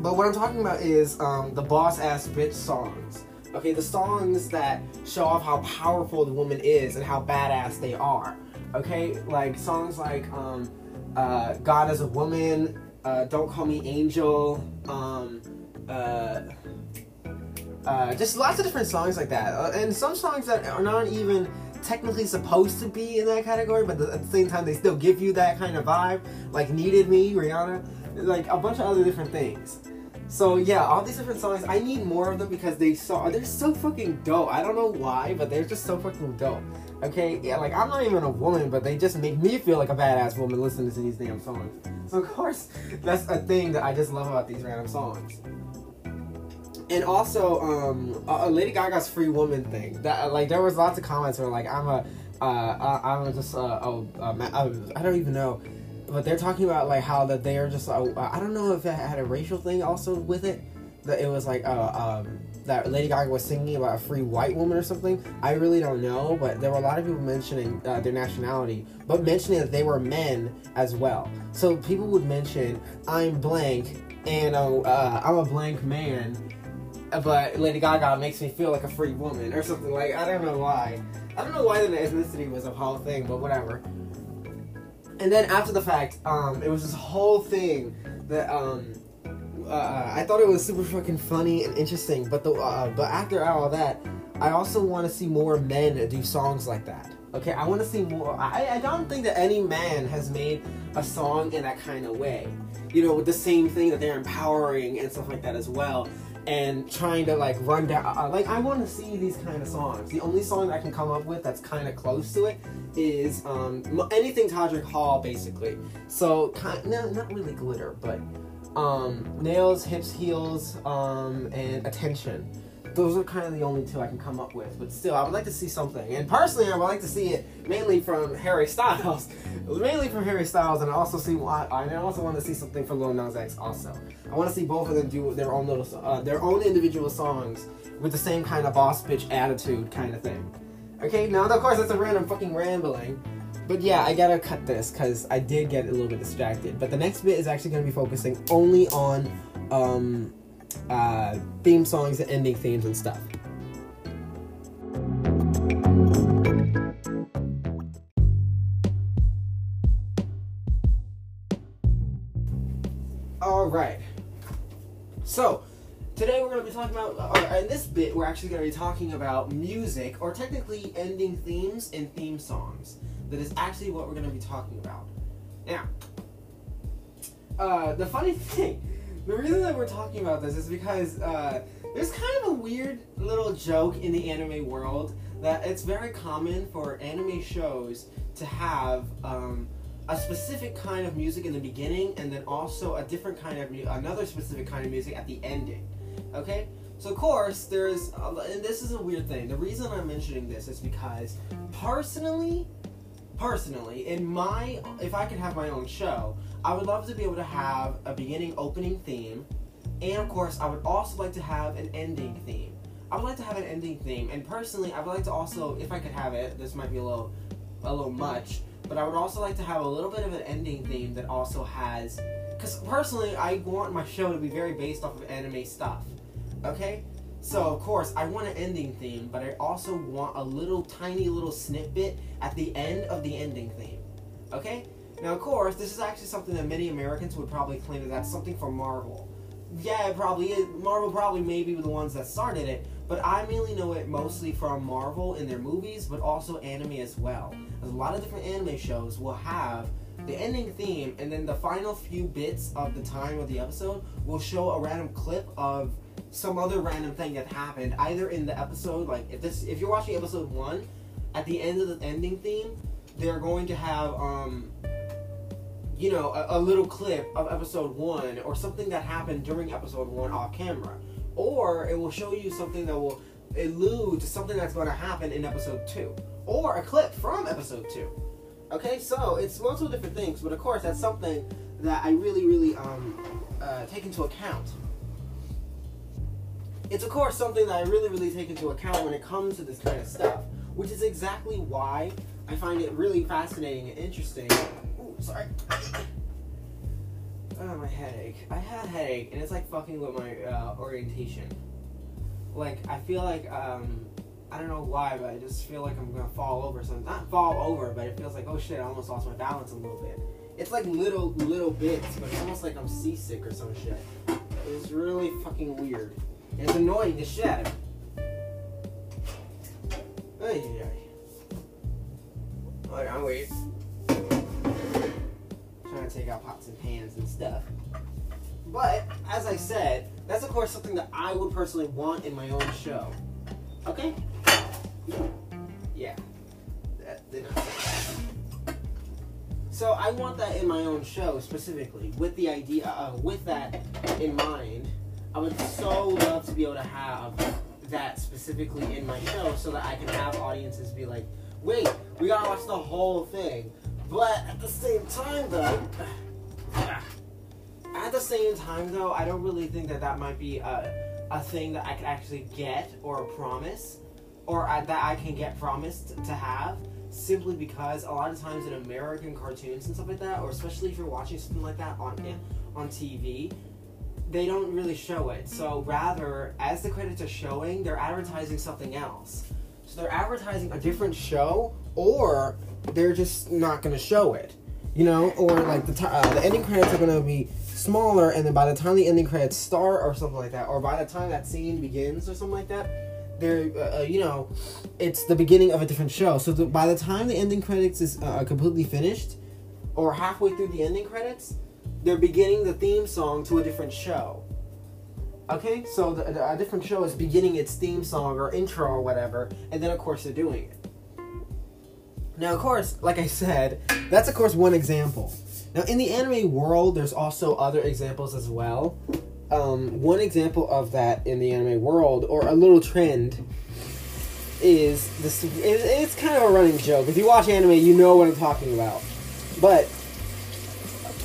But what I'm talking about is um, the boss ass bitch songs. Okay, the songs that show off how powerful the woman is and how badass they are. Okay, like songs like um, uh, God is a Woman, uh, Don't Call Me Angel, um, uh, uh, just lots of different songs like that, uh, and some songs that are not even technically supposed to be in that category, but at the same time they still give you that kind of vibe, like "Needed Me," Rihanna, like a bunch of other different things. So yeah, all these different songs, I need more of them because they so they're so fucking dope. I don't know why, but they're just so fucking dope. Okay, yeah, like I'm not even a woman, but they just make me feel like a badass woman listening to these damn songs. So of course, that's a thing that I just love about these random songs and also um uh, Lady Gaga's free woman thing. That like there was lots of comments where like I'm a uh, uh I'm just I don't even know, but they're talking about like how that they are just uh, I don't know if it had a racial thing also with it. That it was like uh um that Lady Gaga was singing about a free white woman or something. I really don't know, but there were a lot of people mentioning uh, their nationality, but mentioning that they were men as well. So people would mention I'm blank and uh, uh, I'm a blank man but Lady Gaga makes me feel like a free woman or something like I don't know why. I don't know why the ethnicity was a whole thing, but whatever. And then after the fact, um, it was this whole thing that um, uh, I thought it was super fucking funny and interesting. But the uh, but after all that, I also want to see more men do songs like that. Okay, I want to see more. I, I don't think that any man has made a song in that kind of way. You know, with the same thing that they're empowering and stuff like that as well. And trying to like run down, uh, like I want to see these kind of songs. The only song I can come up with that's kind of close to it is um, anything Todrick Hall, basically. So, kind, no, not really glitter, but um, nails, hips, heels, um, and attention those are kind of the only two I can come up with. But still, I would like to see something. And personally, I would like to see it mainly from Harry Styles. mainly from Harry Styles, and I also see. I also want to see something from Lil Nas X. Also, I want to see both of them do their own little, uh, their own individual songs with the same kind of boss bitch attitude kind of thing. Okay, now of course that's a random fucking rambling. But yeah, I gotta cut this because I did get a little bit distracted. But the next bit is actually gonna be focusing only on um, uh, theme songs and ending themes and stuff. All right. So, today we're going to be talking about, or in this bit, we're actually going to be talking about music, or technically ending themes and theme songs. That is actually what we're going to be talking about. Now, uh, the funny thing the reason that we're talking about this is because uh, there's kind of a weird little joke in the anime world that it's very common for anime shows to have um, a specific kind of music in the beginning and then also a different kind of mu- another specific kind of music at the ending. Okay? So of course there's and this is a weird thing. The reason I'm mentioning this is because personally personally in my if I could have my own show, I would love to be able to have a beginning opening theme, and of course, I would also like to have an ending theme. I would like to have an ending theme, and personally, I would like to also, if I could have it, this might be a little, a little much, but I would also like to have a little bit of an ending theme that also has, because personally, I want my show to be very based off of anime stuff. Okay, so of course, I want an ending theme, but I also want a little tiny little snippet at the end of the ending theme. Okay, now, of course, this is actually something that many Americans would probably claim that that's something from Marvel. Yeah, it probably is. Marvel probably may be the ones that started it, but I mainly know it mostly from Marvel in their movies, but also anime as well. A lot of different anime shows will have the ending theme, and then the final few bits of the time of the episode will show a random clip of some other random thing that happened either in the episode, like if this, if you're watching episode one, at the end of the ending theme, they're going to have um you know, a, a, little clip of episode one or something that happened during episode one off camera. Or it will show you something that will allude to something that's going to happen in episode two. Or a clip from episode two. Okay, so it's multiple different things, but of course that's something that I really, really um, uh, take into account. It's of course something that I really, really take into account when it comes to this kind of stuff, which is exactly why I find it really fascinating and interesting Ooh, sorry. Oh, my headache. I had a headache, and it's like fucking with my uh, orientation. Like, I feel like, um, I don't know why, but I just feel like I'm gonna fall over something. Not fall over, but it feels like, oh shit, I almost lost my balance a little bit. It's like little, little bits, but it's almost like I'm seasick or some shit. It's really fucking weird. It's annoying to me. Ay, ay. Hold on, wait trying to take out pots and pans and stuff. But, as I said, that's of course something that I would personally want in my own show. Okay? Yeah. That, so I want that in my own show specifically, with the idea, uh, with that in mind. I would so love to be able to have that specifically in my show so that I can have audiences be like, wait, we gotta watch the whole thing. But at the same time, though, at the same time, though, I don't really think that that might be a, a thing that I could actually get or promise, or that I can get promised to have, simply because a lot of times in American cartoons and stuff like that, or especially if you're watching something like that on on TV, they don't really show it. So rather, as the credits are showing, they're advertising something else. So they're advertising a different show, or they're just not going to show it. You know, or like the t- uh, the ending credits are going to be smaller, and then by the time the ending credits start, or something like that, or by the time that scene begins, or something like that, they're uh, uh, you know, it's the beginning of a different show. So the, by the time the ending credits is uh, completely finished, or halfway through the ending credits, they're beginning the theme song to a different show. Okay, so the, the, a different show is beginning its theme song or intro or whatever, and then of course they're doing it. Now, of course, like I said, that's of course one example. Now, in the anime world, there's also other examples as well. Um, one example of that in the anime world, or a little trend, is this. It, it's kind of a running joke. If you watch anime, you know what I'm talking about. But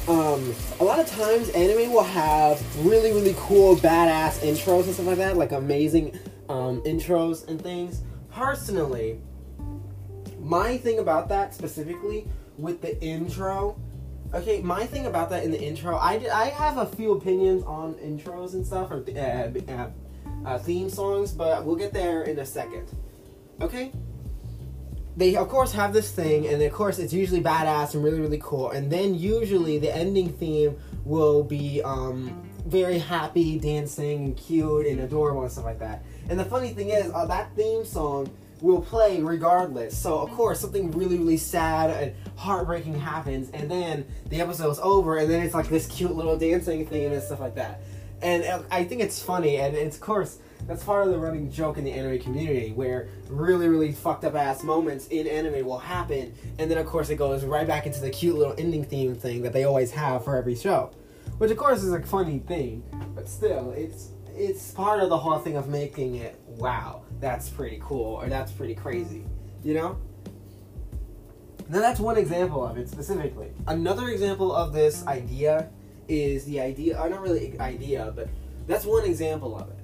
um, a lot of times, anime will have really, really cool, badass intros and stuff like that, like amazing um, intros and things. Personally, my thing about that specifically with the intro okay my thing about that in the intro i, did, I have a few opinions on intros and stuff or uh, uh, theme songs but we'll get there in a second okay they of course have this thing and of course it's usually badass and really really cool and then usually the ending theme will be um, very happy dancing and cute and adorable and stuff like that and the funny thing is uh, that theme song will play regardless. So of course something really really sad and heartbreaking happens, and then the episode's over, and then it's like this cute little dancing thing and stuff like that. And uh, I think it's funny, and it's of course that's part of the running joke in the anime community where really really fucked up ass moments in anime will happen, and then of course it goes right back into the cute little ending theme thing that they always have for every show, which of course is a funny thing, but still it's it's part of the whole thing of making it wow that's pretty cool or that's pretty crazy, you know? Now that's one example of it specifically. Another example of this idea is the idea, or not really idea, but that's one example of it.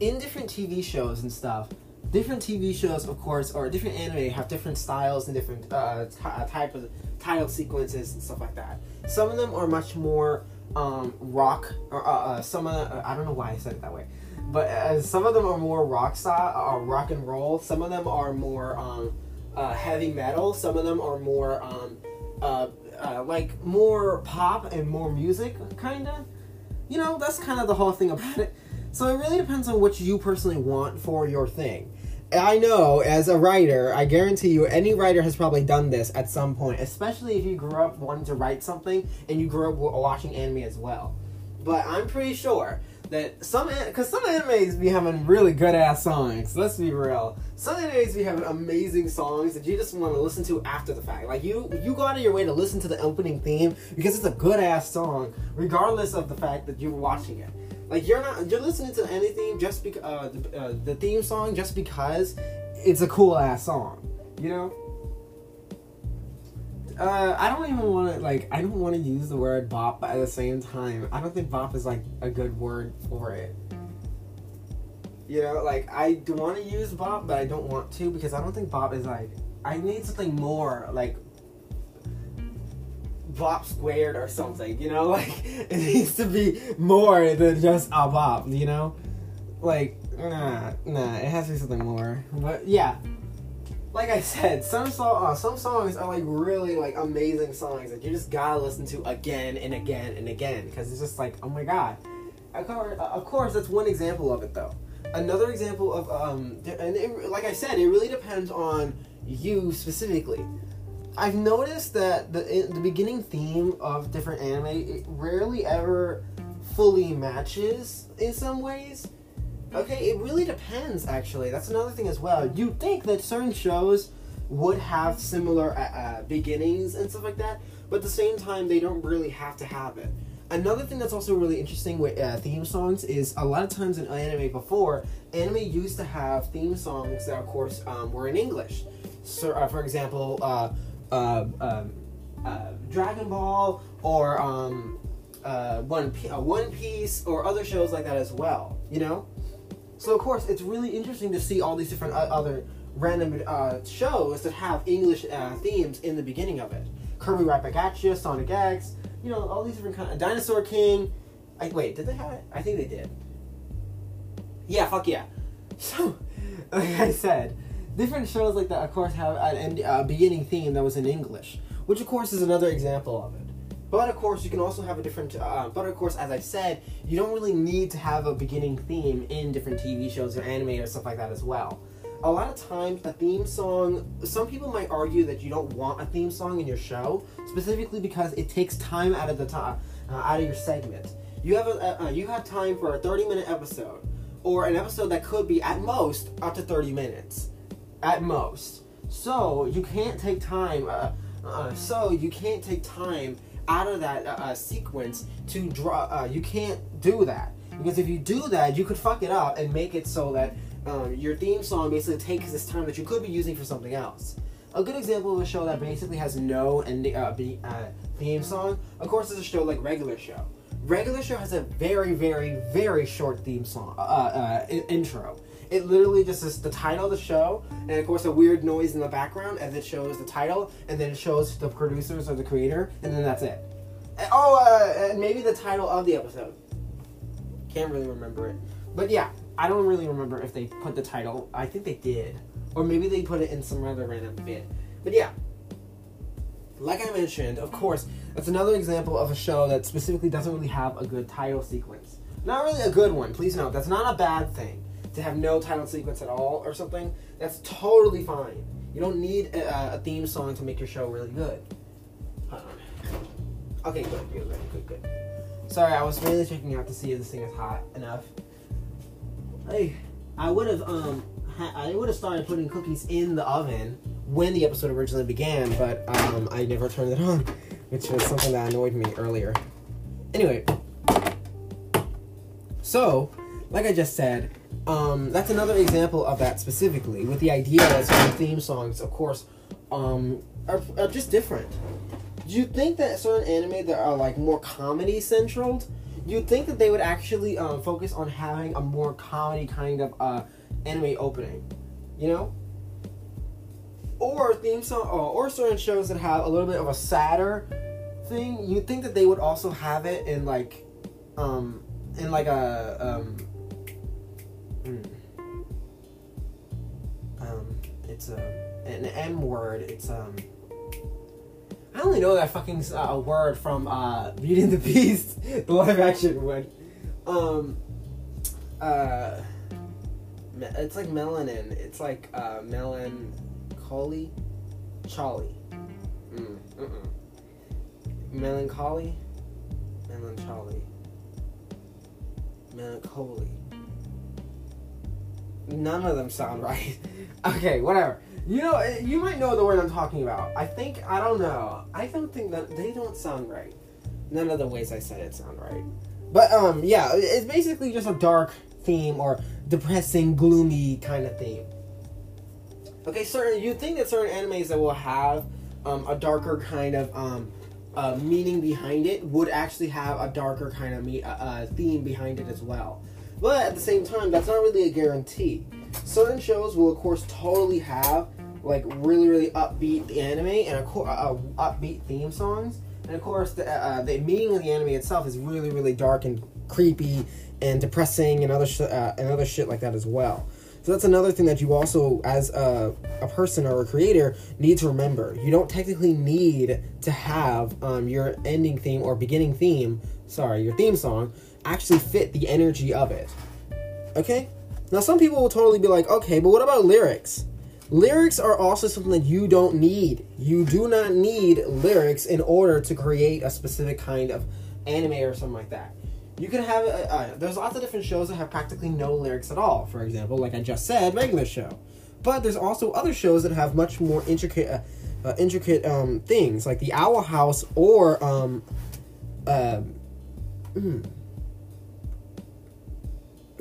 In different TV shows and stuff, different TV shows, of course, or different anime have different styles and different uh, t- uh, type of title sequences and stuff like that. Some of them are much more um, rock, or uh, uh, some of the, I don't know why I said it that way but uh, some of them are more rock style, uh, rock and roll. Some of them are more um, uh, heavy metal. Some of them are more um, uh, uh, like more pop and more music, kind of. You know, that's kind of the whole thing about it. So it really depends on what you personally want for your thing. I know, as a writer, I guarantee you, any writer has probably done this at some point, especially if you grew up wanting to write something and you grew up watching anime as well. But I'm pretty sure that some because some animes be having really good ass songs. Let's be real. Some animes be having amazing songs that you just want to listen to after the fact. Like you, you go out of your way to listen to the opening theme because it's a good ass song, regardless of the fact that you're watching it. Like you're not you're listening to anything just because uh, the, uh, the theme song just because it's a cool ass song. You know. Uh, I don't even want to like. I don't want to use the word bop, but at the same time, I don't think bop is like a good word for it. You know, like I do want to use bop, but I don't want to because I don't think bop is like. I need something more like bop squared or something. You know, like it needs to be more than just a bop. You know, like nah, nah. It has to be something more. But yeah, like I said, some song, uh, some songs are like really like amazing songs that you just gotta listen to again and again and again because it's just like, oh my god. Of course, of course, that's one example of it though. Another example of um, and it, like I said, it really depends on you specifically. I've noticed that the the beginning theme of different anime it rarely ever fully matches in some ways Okay, it really depends. Actually, that's another thing as well. You think that certain shows would have similar uh, uh, beginnings and stuff like that, but at the same time, they don't really have to have it. Another thing that's also really interesting with uh, theme songs is a lot of times in anime before, anime used to have theme songs that, of course, um, were in English. So, uh, for example, uh, uh, um, Dragon Ball or um, One P- One Piece or other shows like that as well. You know. So of course, it's really interesting to see all these different uh, other random uh, shows that have English uh, themes in the beginning of it. Kirby Right Back at You, Sonic X, you know, all these different kind of Dinosaur King. I, wait, did they have it? I think they did. Yeah, fuck yeah. So, like I said, different shows like that, of course, have an end, uh, beginning theme that was in English, which of course is another example of it. But of course, you can also have a different. Uh, but of course, as I said, you don't really need to have a beginning theme in different TV shows or anime or stuff like that as well. A lot of times, a theme song. Some people might argue that you don't want a theme song in your show, specifically because it takes time out of the time, uh, out of your segment. You have a, you have time for a thirty-minute episode, or an episode that could be at most up to thirty minutes, at most. So you can't take time. Uh, uh, so you can't take time out of that uh, uh, sequence to draw. Uh, you can't do that because if you do that, you could fuck it up and make it so that um, your theme song basically takes this time that you could be using for something else. A good example of a show that basically has no ending uh, be, theme song, of course, is a show like Regular Show. Regular Show has a very, very, very short theme song intro. It literally just is the title of the show, and of course a weird noise in the background as it shows the title, and then it shows the producers or the creator, and then that's it. And, oh, uh, and maybe the title of the episode. Can't really remember it, but yeah, I don't really remember if they put the title. I think they did, or maybe they put it in some other random bit. But yeah, like I mentioned, of course, that's another example of a show that specifically doesn't really have a good title sequence. Not really a good one. Please note that's not a bad thing to have no title sequence at all or something, that's totally fine. You don't need a, a theme song to make your show really good. Okay, good, good, good, good, good. Sorry, I was really checking out to see if this thing is hot enough. Hey, I would have um, ha- I would have started putting cookies in the oven when the episode originally began, but um, I never turned it on, which was something that annoyed me earlier. Anyway, so like I just said, um, that's another example of that specifically, with the idea that some theme songs, of course, um, are, are just different. Do you think that certain anime that are like more comedy central, do you think that they would actually um, focus on having a more comedy kind of uh, anime opening? You know? Or theme song, or, or certain shows that have a little bit of a sadder thing, you think that they would also have it in like, um, in like a, um, Mm. Um, it's a an M word. It's um. I only know that fucking uh, word from uh, Beauty and the Beast, the live action one. Um, uh, it's like melanin. It's like uh, melancholy, Charlie. Mm, uh-uh. Melancholy, melancholy, melancholy. None of them sound right. okay, whatever. You know, eh, you might know the word I'm talking about. I think I don't know. I don't think that they don't sound right. None of the ways I said it sound right. But um, yeah, it's basically just a dark theme or depressing, gloomy kind of theme. Okay, certain you think that certain animes that will have um, a darker kind of um, uh, meaning behind it would actually have a darker kind of me- uh, uh, theme behind it as well. But at the same time, that's not really a guarantee. Certain shows will, of course, totally have like really, really upbeat anime and a co- uh, upbeat theme songs. And of course, the, uh, the meaning of the anime itself is really, really dark and creepy and depressing and other sh- uh, and other shit like that as well. So that's another thing that you also, as a, a person or a creator, need to remember. You don't technically need to have um, your ending theme or beginning theme, sorry, your theme song, actually fit the energy of it. Okay? Now, some people will totally be like, okay, but what about lyrics? Lyrics are also something that you don't need. You do not need lyrics in order to create a specific kind of anime or something like that. You can have, uh, uh, there's lots of different shows that have practically no lyrics at all. For example, like I just said, regular show. But there's also other shows that have much more intricate, uh, uh intricate um, things, like the Owl House or um, mm,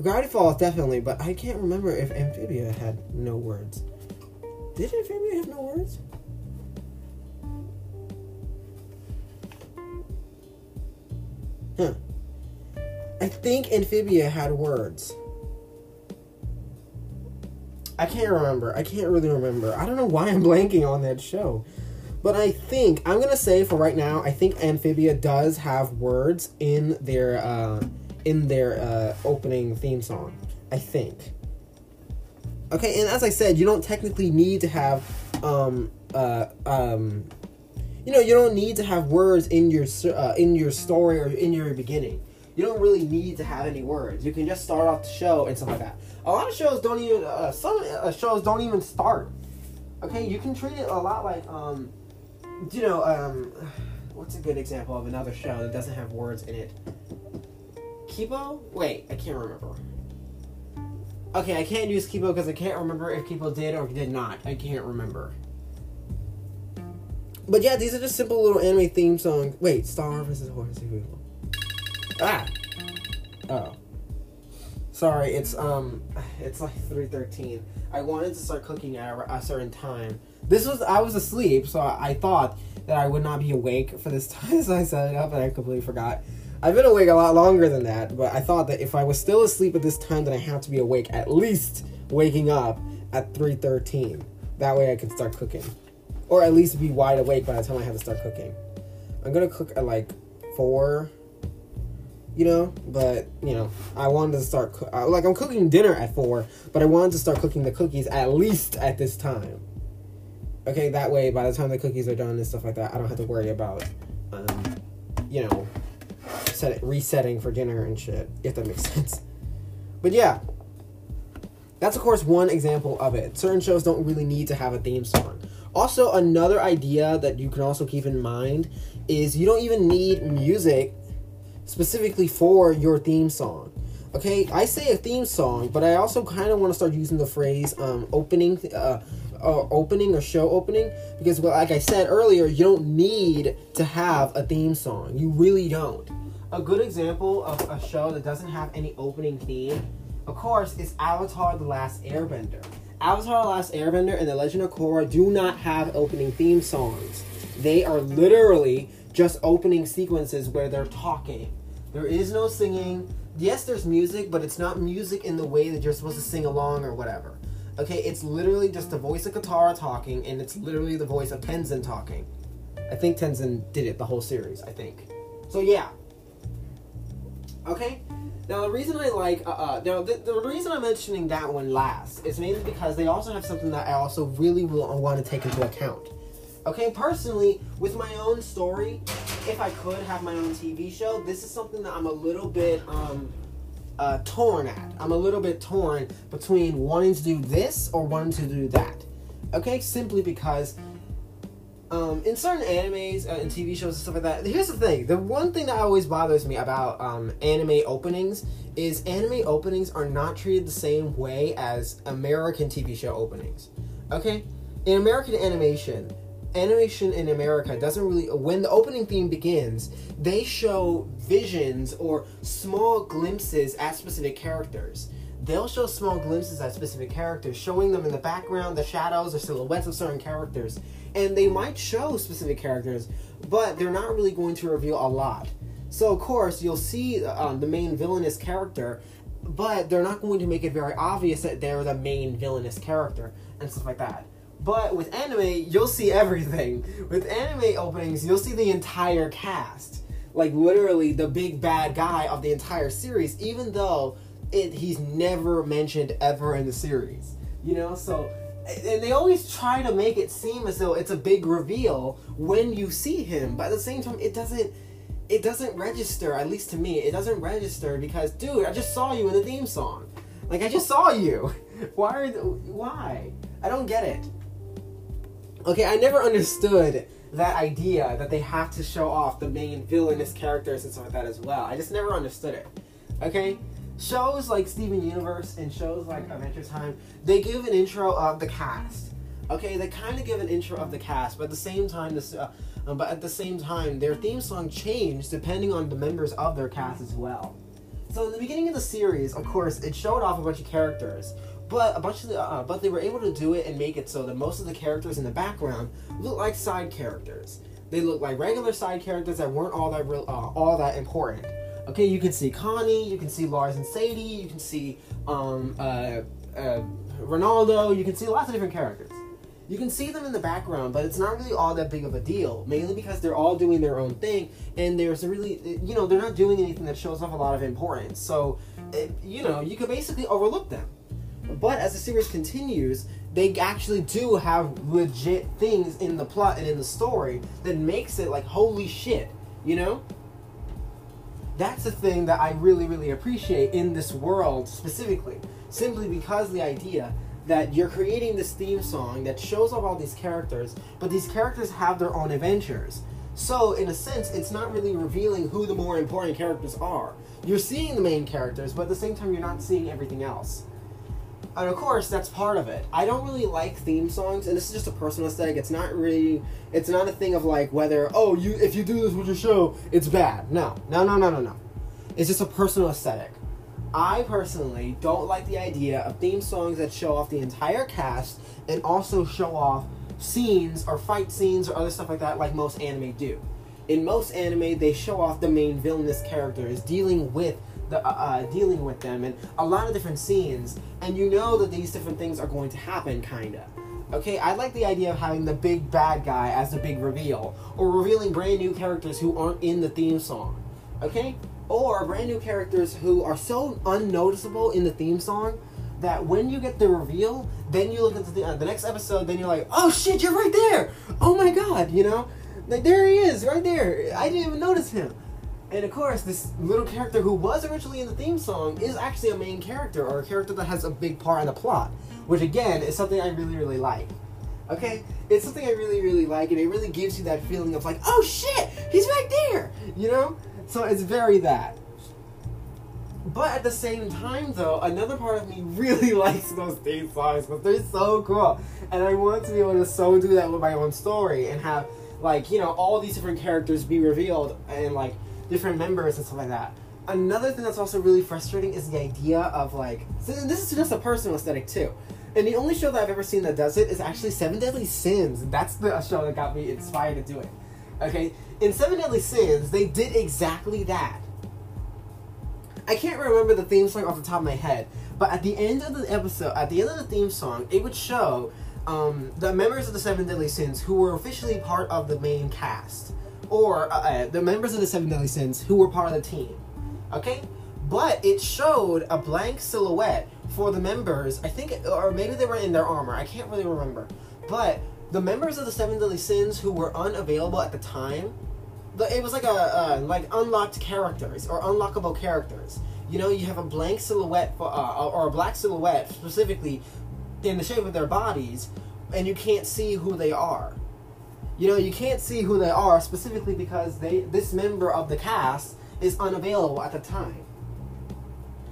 Gravity Falls definitely, but I can't remember if Amphibia had no words. Did Amphibia have no words? Huh. I think Amphibia had words. I can't remember. I can't really remember. I don't know why I'm blanking on that show. But I think I'm gonna say for right now, I think Amphibia does have words in their uh, in their uh, opening theme song. I think. Okay, and as I said, you don't technically need to have um, uh, um, you know, you don't need to have words in your uh, in your story or in your beginning. You don't really need to have any words. You can just start off the show and stuff like that. A lot of shows don't even. Uh, some uh, shows don't even start. Okay, you can treat it a lot like um, you know um, what's a good example of another show that doesn't have words in it? Kipo? Wait, I can't remember. Okay, I can't use Kipo because I can't remember if Kipo did or did not. I can't remember. But yeah, these are just simple little anime theme songs. Wait, Star versus Horse. Ah. Oh. Sorry, it's um, it's like three thirteen. I wanted to start cooking at a certain time. This was I was asleep, so I thought that I would not be awake for this time, so I set it up, and I completely forgot. I've been awake a lot longer than that, but I thought that if I was still asleep at this time, then I have to be awake at least waking up at three thirteen. That way, I can start cooking, or at least be wide awake by the time I have to start cooking. I'm gonna cook at like four you know. But you know, I wanted to start co- uh, like I'm cooking dinner at four, but I wanted to start cooking the cookies at least at this time. Okay, that way by the time the cookies are done and stuff like that, I don't have to worry about, um, you know, set resetting for dinner and shit. If that makes sense. But yeah, that's of course one example of it. Certain shows don't really need to have a theme song. Also, another idea that you can also keep in mind is you don't even need music specifically for your theme song. Okay, I say a theme song, but I also kind of want to start using the phrase um, opening, uh, uh, opening or show opening because, well, like I said earlier, you don't need to have a theme song. You really don't. A good example of a show that doesn't have any opening theme, of course, is Avatar: The Last Airbender. Avatar: The Last Airbender and The Legend of Korra do not have opening theme songs. They are literally just opening sequences where they're talking there is no singing. Yes, there's music, but it's not music in the way that you're supposed to sing along or whatever. Okay, it's literally just the voice of Katara talking, and it's literally the voice of Tenzin talking. I think Tenzin did it the whole series. I think. So yeah. Okay. Now the reason I like uh, uh now the, the reason I'm mentioning that one last is mainly because they also have something that I also really will want to take into account. Okay, personally, with my own story, if I could have my own TV show, this is something that I'm a little bit um, uh, torn at. I'm a little bit torn between wanting to do this or wanting to do that. Okay, simply because um, in certain animes uh, and TV shows and stuff like that, here's the thing. The one thing that always bothers me about um, anime openings is anime openings are not treated the same way as American TV show openings. Okay? In American animation, animation in America doesn't really when the opening theme begins, they show visions or small glimpses at specific characters. They'll show small glimpses at specific characters, showing them in the background, the shadows or silhouettes of certain characters. And they might show specific characters, but they're not really going to reveal a lot. So, of course, you'll see um, the main villainous character, but they're not going to make it very obvious that they're the main villainous character and stuff like that. But with anime, you'll see everything. With anime openings, you'll see the entire cast. Like literally the big bad guy of the entire series, even though it he's never mentioned ever in the series. You know, so and they always try to make it seem as though it's a big reveal when you see him, but at the same time it doesn't it doesn't register, at least to me, it doesn't register because dude, I just saw you in the theme song. Like I just saw you. Why are the, why? I don't get it. Okay, I never understood that idea that they have to show off the main villainous characters and stuff like that as well. I just never understood it. Okay? Shows like Steven Universe and shows like Adventure Time, they give an intro of the cast. Okay, they kind of give an intro of the cast, but at the same time, this, uh, but at the same time, their theme song changed depending on the members of their cast as well. So in the beginning of the series, of course, it showed off a bunch of characters, but a bunch of the, uh, but they were able to do it and make it so that most of the characters in the background look like side characters. They look like regular side characters that weren't all that real, uh, all that important. Okay, you can see Connie, you can see Lars and Sadie, you can see um, uh, uh, Ronaldo, you can see lots of different characters. You can see them in the background, but it's not really all that big of a deal. Mainly because they're all doing their own thing, and there's really, you know, they're not doing anything that shows off a lot of importance. So, it, you know, you could basically overlook them. But as the series continues, they actually do have legit things in the plot and in the story that makes it like holy shit, you know? That's the thing that I really, really appreciate in this world specifically. Simply because the idea that you're creating this theme song that shows off all these characters, but these characters have their own adventures. So, in a sense, it's not really revealing who the more important characters are. You're seeing the main characters, but at the same time, you're not seeing everything else. And of course, that's part of it. I don't really like theme songs, and this is just a personal aesthetic. It's not really, it's not a thing of like whether oh you if you do this with your show, it's bad. No, no, no, no, no, no. It's just a personal aesthetic. I personally don't like the idea of theme songs that show off the entire cast and also show off scenes or fight scenes or other stuff like that, like most anime do. In most anime, they show off the main villainous characters dealing with the uh, uh, dealing with them and a lot of different scenes, and you know that these different things are going to happen, kinda. Okay, I like the idea of having the big bad guy as the big reveal, or revealing brand new characters who aren't in the theme song. Okay, or brand new characters who are so unnoticeable in the theme song that when you get the reveal, then you look at the, uh, the next episode, then you're like, oh shit, you're right there! Oh my god, you know? Like, there he is, right there. I didn't even notice him. And of course, this little character who was originally in the theme song is actually a main character or a character that has a big part in the plot, which again is something I really, really like. Okay? It's something I really, really like, and it really gives you that feeling of like, oh shit, he's right there! You know? So it's very that. But at the same time, though, another part of me really likes those theme songs because they're so cool. And I want to be able to so do that with my own story and have, like, you know, all these different characters be revealed and, like, different members and stuff like that. Another thing that's also really frustrating is the idea of, like, this is just a personal aesthetic, too. And the only show that I've ever seen that does it is actually Seven Deadly Sins. That's the show that got me inspired to do it. Okay? In Seven Deadly Sins, they did exactly that. I can't remember the theme song off the top of my head, but at the end of the episode, at the end of the theme song, it would show um, the members of the Seven Deadly Sins who were officially part of the main cast, or uh, uh, the members of the Seven Deadly Sins who were part of the team. Okay, but it showed a blank silhouette for the members. I think, or maybe they were in their armor. I can't really remember, but the members of the Seven Deadly Sins who were unavailable at the time it was like a like unlocked characters or unlockable characters. You know, you have a blank silhouette for, uh, or a black silhouette specifically in the shape of their bodies, and you can't see who they are. You know, you can't see who they are specifically because they this member of the cast is unavailable at the time.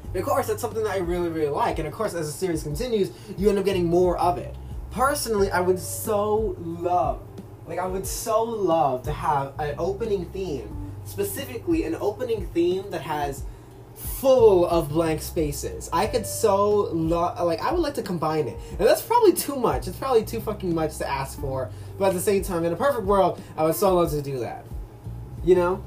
And of course, that's something that I really, really like. And of course, as the series continues, you end up getting more of it. Personally, I would so love like I would so love to have an opening theme, specifically an opening theme that has full of blank spaces. I could so like I would like to combine it. And that's probably too much. It's probably too fucking much to ask for. But at the same time, in a perfect world, I would so love to do that. You know?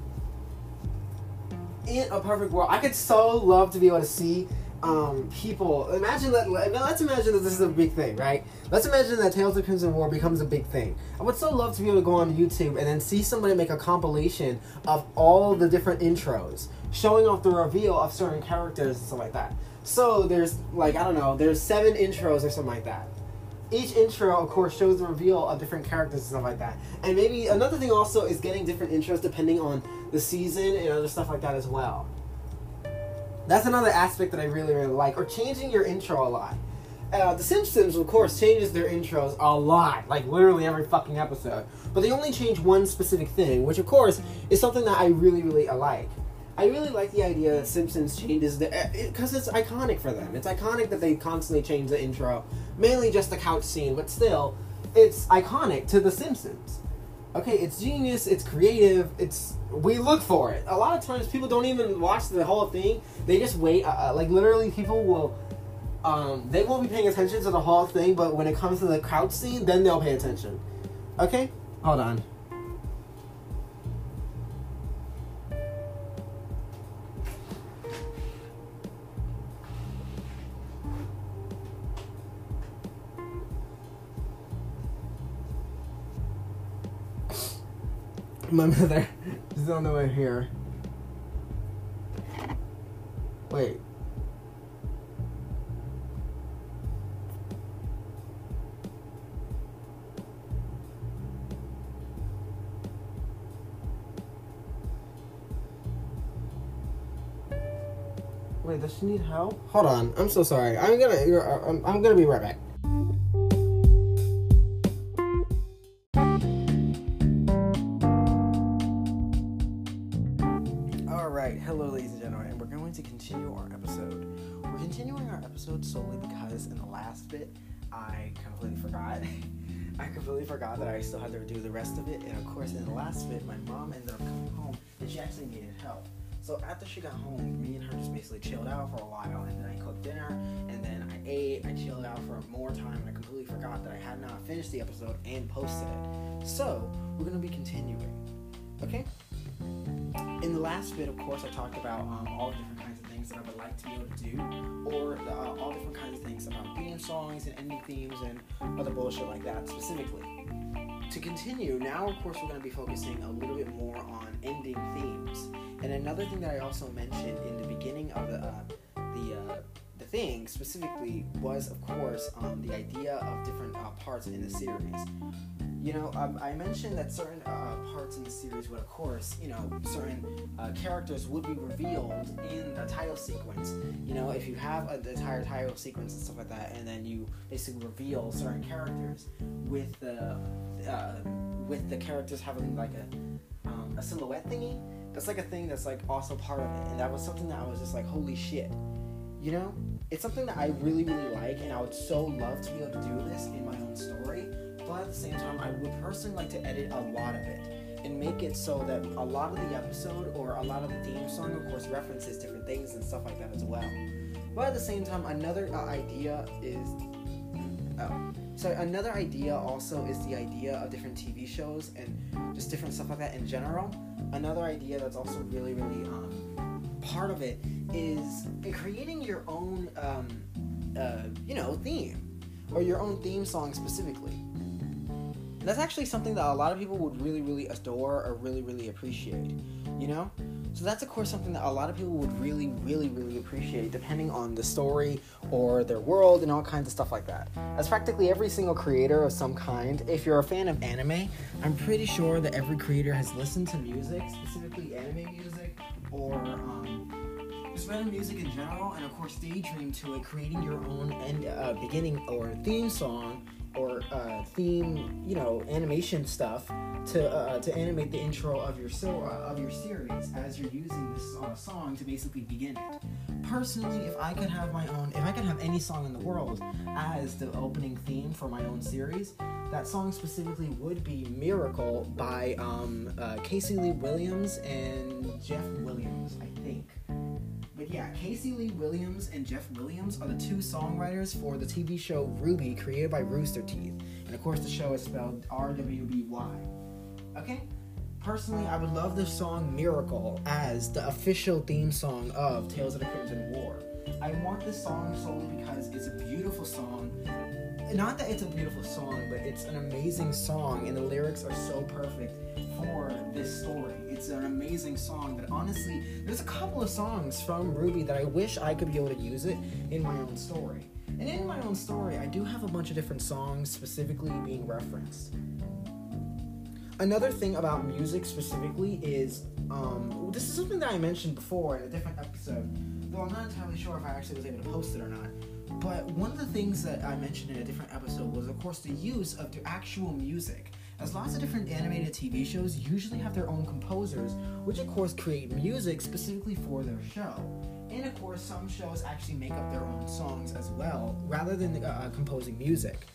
In a perfect world, I could so love to be able to see um, people. Imagine that. Let's imagine that this is a big thing, right? Let's imagine that Tales of Crimson War becomes a big thing. I would so love to be able to go on YouTube and then see somebody make a compilation of all the different intros, showing off the reveal of certain characters and stuff like that. So there's like I don't know, there's seven intros or something like that. Each intro, of course, shows the reveal of different characters and stuff like that. And maybe another thing also is getting different intros depending on the season and other stuff like that as well. That's another aspect that I really, really like. Or changing your intro a lot. Uh, the Simpsons, of course, changes their intros a lot, like literally every fucking episode. But they only change one specific thing, which, of course, is something that I really, really like. I really like the idea that Simpsons changes the because uh, it, it's iconic for them. It's iconic that they constantly change the intro, mainly just the couch scene, but still, it's iconic to the Simpsons okay, it's genius, it's creative, it's we look for it. A lot of times people don't even watch the whole thing. They just wait. Uh, uh, like literally, people will. Um, they won't be paying attention to the whole thing, but when it comes to the couch scene, then they'll pay attention. Okay, hold on. My mother is on the way here. Wait. Wait, does she need help? Hold on. I'm so sorry. I'm gonna. Uh, I'm, I'm gonna be right back. Hello, ladies and gentlemen. And we're going to continue our episode. We're continuing our episode solely because in the last bit, I completely forgot. I completely forgot that I still had to do the rest of it. And of course, in the last bit, my mom ended up coming home and she actually needed help. So after she got home, me and her just basically chilled out for a while, and then I cooked dinner, and then I ate. I chilled out for more time, and I completely forgot that I had not finished the episode and posted it. So we're gonna be continuing. Okay. The last bit, of course, I talked about um, all the different kinds of things that I would like to be able to do, or the, uh, all different kinds of things about theme songs and ending themes and other bullshit like that specifically. To continue, now of course we're going to be focusing a little bit more on ending themes. And another thing that I also mentioned in the beginning of the uh, the uh, the thing specifically was, of course, um, the idea of different uh, parts in the series. You know, um, I mentioned that certain uh, parts in the series would, of course, you know, certain uh, characters would be revealed in the title sequence. You know, if you have a, the entire title sequence and stuff like that, and then you basically reveal certain characters with the uh, with the characters having like a um, a silhouette thingy. That's like a thing that's like also part of it, and that was something that I was just like, holy shit. You know, it's something that I really really like, and I would so love to be able to do this in my own story. But at the same time, I would personally like to edit a lot of it and make it so that a lot of the episode or a lot of the theme song, of course, references different things and stuff like that as well. But at the same time, another uh, idea is. Oh. So another idea also is the idea of different TV shows and just different stuff like that in general. Another idea that's also really, really um, part of it is creating your own, um, uh, you know, theme or your own theme song specifically. That's actually something that a lot of people would really, really adore or really, really appreciate. You know? So that's of course something that a lot of people would really, really, really appreciate, depending on the story or their world and all kinds of stuff like that. As practically every single creator of some kind, if you're a fan of anime, I'm pretty sure that every creator has listened to music, specifically anime music, or um, just random music in general, and of course daydream to it, creating your own end, uh, beginning or theme song or uh, theme, you know, animation stuff to uh, to animate the intro of your so uh, of your series as you're using this uh, song to basically begin it. Personally, if I could have my own, if I could have any song in the world as the opening theme for my own series, that song specifically would be "Miracle" by um, uh, Casey Lee Williams and Jeff Williams, I think. But yeah, Casey Lee Williams and Jeff Williams are the two songwriters for the TV show RWBY, created by Rooster Teeth. And of course, the show is spelled R W B Y. Okay? Personally, I would love this song Miracle as the official theme song of Tales of the Crimson War. I want this song solely because it's a beautiful song. Not that it's a beautiful song, but it's an amazing song, and the lyrics are so perfect for this story. It's an amazing song that honestly, there's a couple of songs from RWBY that I wish I could be able to use it in my own story. And in my own story, I do have a bunch of different songs specifically being referenced. Another thing about music specifically is um, this is something that I mentioned before in a different episode, though I'm not entirely sure if I actually was able to post it or not. But one of the things that I mentioned in a different episode was, of course, the use of the actual music. As lots of different animated TV shows usually have their own composers, which of course create music specifically for their show. And of course, some shows actually make up their own songs as well, rather than uh, composing music.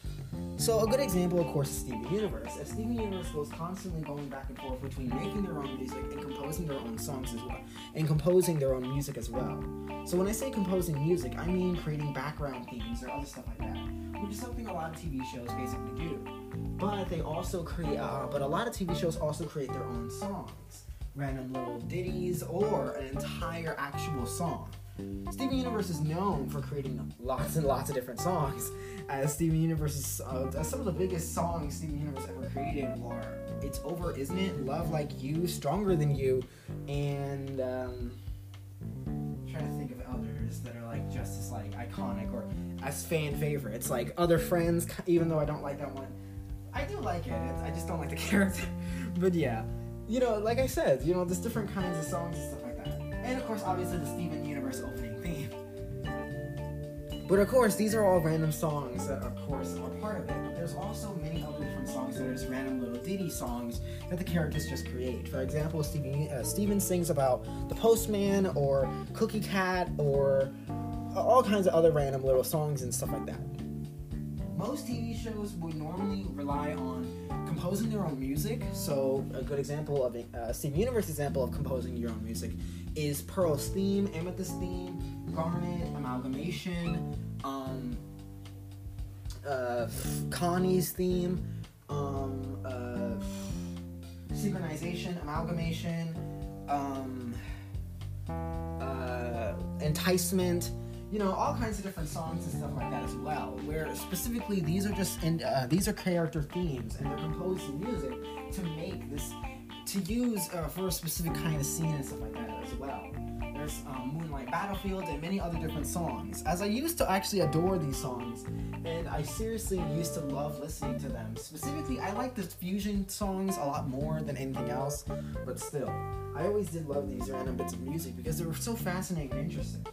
So a good example, of course, is Steven Universe. As Steven Universe goes constantly going back and forth between making their own music and composing their own songs as well, and composing their own music as well. So when I say composing music, I mean creating background themes or other stuff like that, which is something a lot of TV shows basically do. But they also create, uh, but a lot of TV shows also create their own songs, random little ditties, or an entire actual song. Steven Universe is known for creating lots and lots of different songs. As Steven Universe is, uh, as some of the biggest songs Steven Universe ever created were "It's Over, Isn't It?", "Love Like You," "Stronger Than You," and um, I'm trying to think of others that are like just as like iconic or as fan favorites, like "Other Friends." Even though I don't like that one, I do like it. It's, I just don't like the character. but yeah, you know, like I said, you know, there's different kinds of songs and stuff like that. And of course, obviously, the Steven Universe opening theme. But of course, these are all random songs that, of course, are part of it. But there's also many other different songs that are just random little ditty songs that the characters just create. For example, Steven, uh, Steven sings about the postman or Cookie Cat or all kinds of other random little songs and stuff like that. Most TV shows would normally rely on composing their own music. So a good example of a uh, Steven Universe example of composing your own music is Pearl's theme, Amethyst theme, Garnet, Amalgamation, um, uh, Connie's theme, um, uh, Synchronization, Amalgamation, um, uh, Enticement you know all kinds of different songs and stuff like that as well where specifically these are just and uh, these are character themes and they're composed in music to make this to use uh, for a specific kind of scene and stuff like that as well. There's um, moonlight battlefield and many other different songs. As i used to actually adore these songs and i seriously used to love listening to them. Specifically i like the fusion songs a lot more than anything else but still i always did love these random bits of music because they were so fascinating and interesting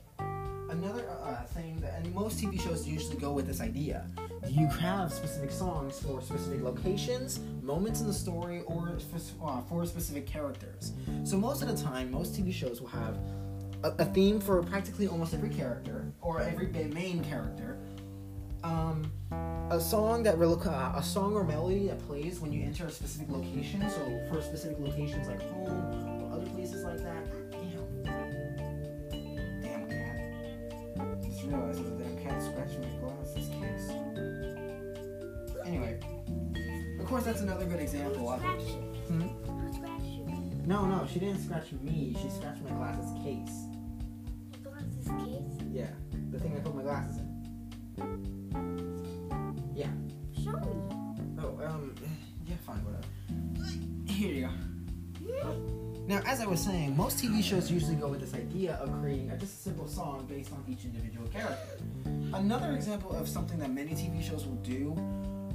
another uh, thing that and most TV shows usually go with this idea. Do you have specific songs for specific locations, moments in the story, or for, uh, for specific characters. So most of the time, most TV shows will have a, a theme for practically almost every character or every main character. Um, a song that uh, a song or melody that plays when you enter a specific location. So for specific locations like home or other places like that realized that damn cat scratched my glasses case. Anyway, of course, that's another good example of it. Hmm? No, no, she didn't scratch me. She scratched my glasses case. Glasses case? Yeah, the thing I put my glasses in. Yeah. Show me. Oh, um, yeah, fine, whatever. Here you go. Now, as I was saying, most TV shows usually go with this idea of creating a just a simple song based on each individual character. Another example of something that many TV shows will do,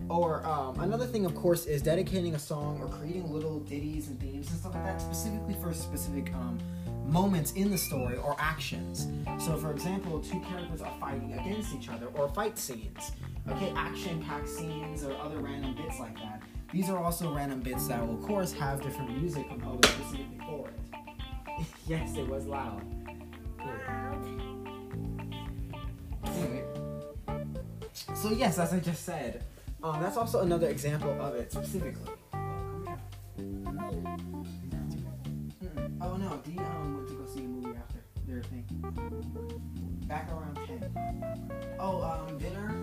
or um, another thing, of course, is dedicating a song or creating little ditties and themes and stuff like that specifically for specific um, moments in the story or actions. So, for example, two characters are fighting against each other or fight scenes. Okay, action-packed scenes or other random bits like that. These are also random bits that will, of course, have different music composed specifically for it. yes, it was loud. Anyway, so yes, as I just said, um, that's also another example of it specifically. Oh no, Dee um, went to go see a movie after their thing. Back around 10. Oh, um, dinner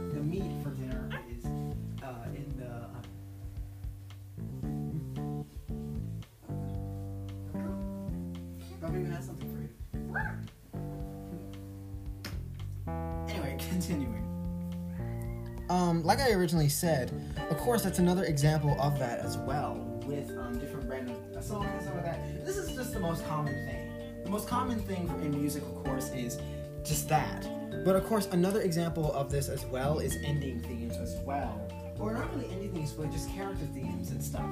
continuing. Um, like I originally said, of course, that's another example of that as well, with um, different random songs and stuff like that. This is just the most common thing. The most common thing in music, of course, is just that. But of course, another example of this as well is ending themes as well. Or not really ending themes, but just character themes and stuff.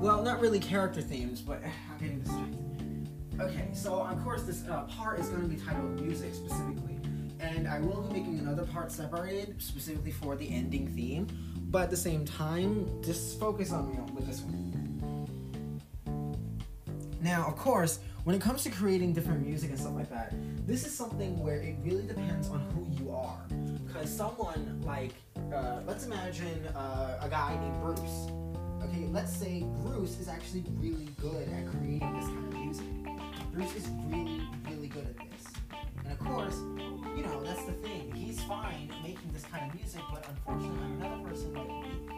Well, not really character themes, but I'm getting distracted. Okay, so of course this uh, part is going to be titled music specifically, and I will be making another part separated specifically for the ending theme. But at the same time, just focus on me with this one. Now, of course, when it comes to creating different music and stuff like that, this is something where it really depends on who you are. Because someone like, uh, let's imagine uh, a guy named Bruce. Okay, let's say Bruce is actually really good at creating this kind of music. Bruce is really, really good at this. And of course, music, but unfortunately, another person like me.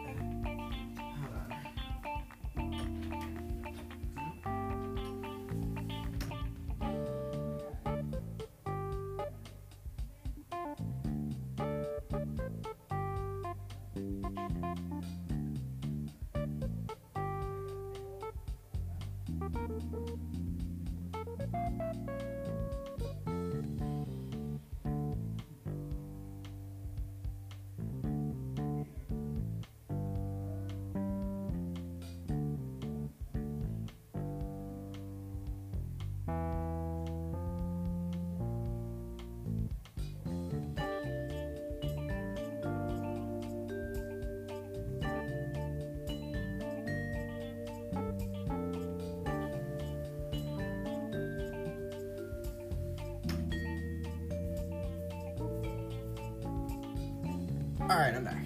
All right, I'm back.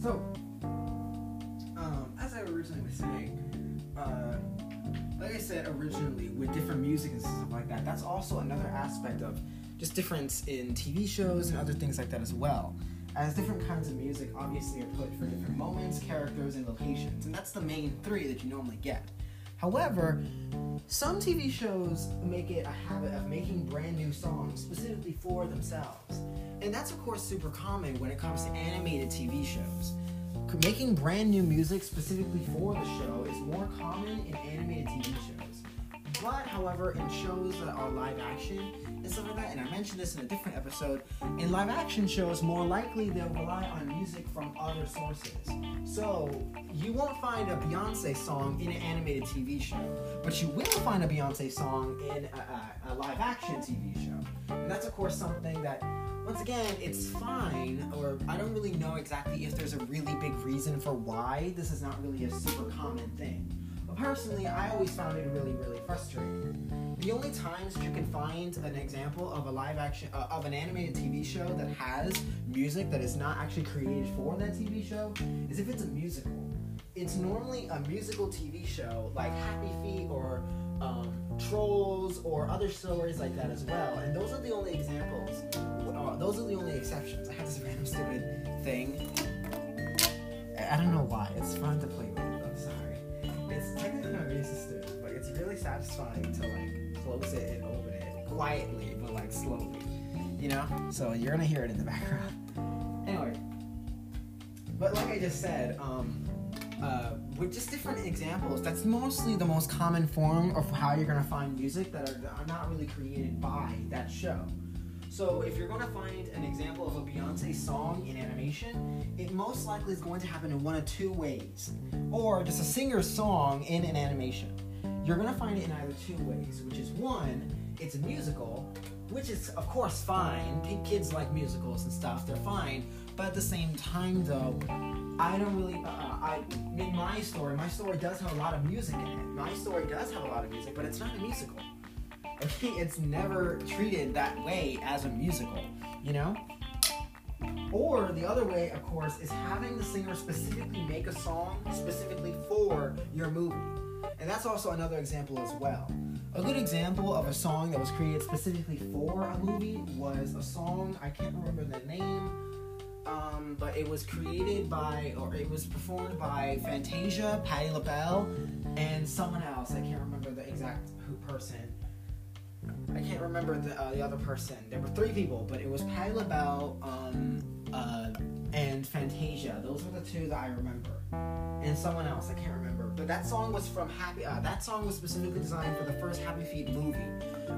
So, um, as I originally was saying, uh, like I said originally, with different music and stuff like that, that's also another aspect of just difference in TV shows and other things like that as well. As different kinds of music obviously are put for different moments, characters, and locations, and that's the main three that you normally get. However, some TV shows make it a habit of making brand new songs specifically for themselves. And that's, of course, super common when it comes to animated TV shows. Making brand new music specifically for the show is more common in animated TV shows. But, however, in shows that are live action and stuff like that, and I mentioned this in a different episode, in live action shows, more likely they'll rely on music from other sources. So, you won't find a Beyonce song in an animated TV show, but you will find a Beyonce song in a, a, a live action TV show. And that's, of course, something that once again, it's fine, or I don't really know exactly if there's a really big reason for why this is not really a super common thing. Personally, I always found it really, really frustrating. The only times you can find an example of a live action, uh, of an animated TV show that has music that is not actually created for that TV show is if it's a musical. It's normally a musical TV show like Happy Feet or um, Trolls or other stories like that as well. And those are the only examples. Uh, those are the only exceptions. I have this random stupid thing. I don't know why. It's fun to play with. But it's really satisfying to like close it and open it quietly, but like slowly. You know? So you're gonna hear it in the background. Anyway. But like I just said, um, uh, with just different examples, that's mostly the most common form of how you're gonna find music that are, that are not really created by that show. So if you're gonna find an example of a Beyonce song in animation, it most likely is going to happen in one of two ways, or just a singer's song in an animation. You're gonna find it in either two ways, which is one, it's a musical, which is of course fine. Kids like musicals and stuff; they're fine. But at the same time, though, I don't really. Uh, I in my story, my story does have a lot of music in it. My story does have a lot of music, but it's not a musical. It's never treated that way as a musical, you know? Or the other way, of course, is having the singer specifically make a song specifically for your movie. And that's also another example as well. A good example of a song that was created specifically for a movie was a song, I can't remember the name, um, but it was created by, or it was performed by Fantasia, Patti LaBelle, and someone else. I can't remember the exact who person. I can't remember the, uh, the other person. There were three people, but it was Patti LaBelle um, uh, and Fantasia. Those were the two that I remember. And someone else, I can't remember. But that song was from Happy. Uh, that song was specifically designed for the first Happy Feet movie.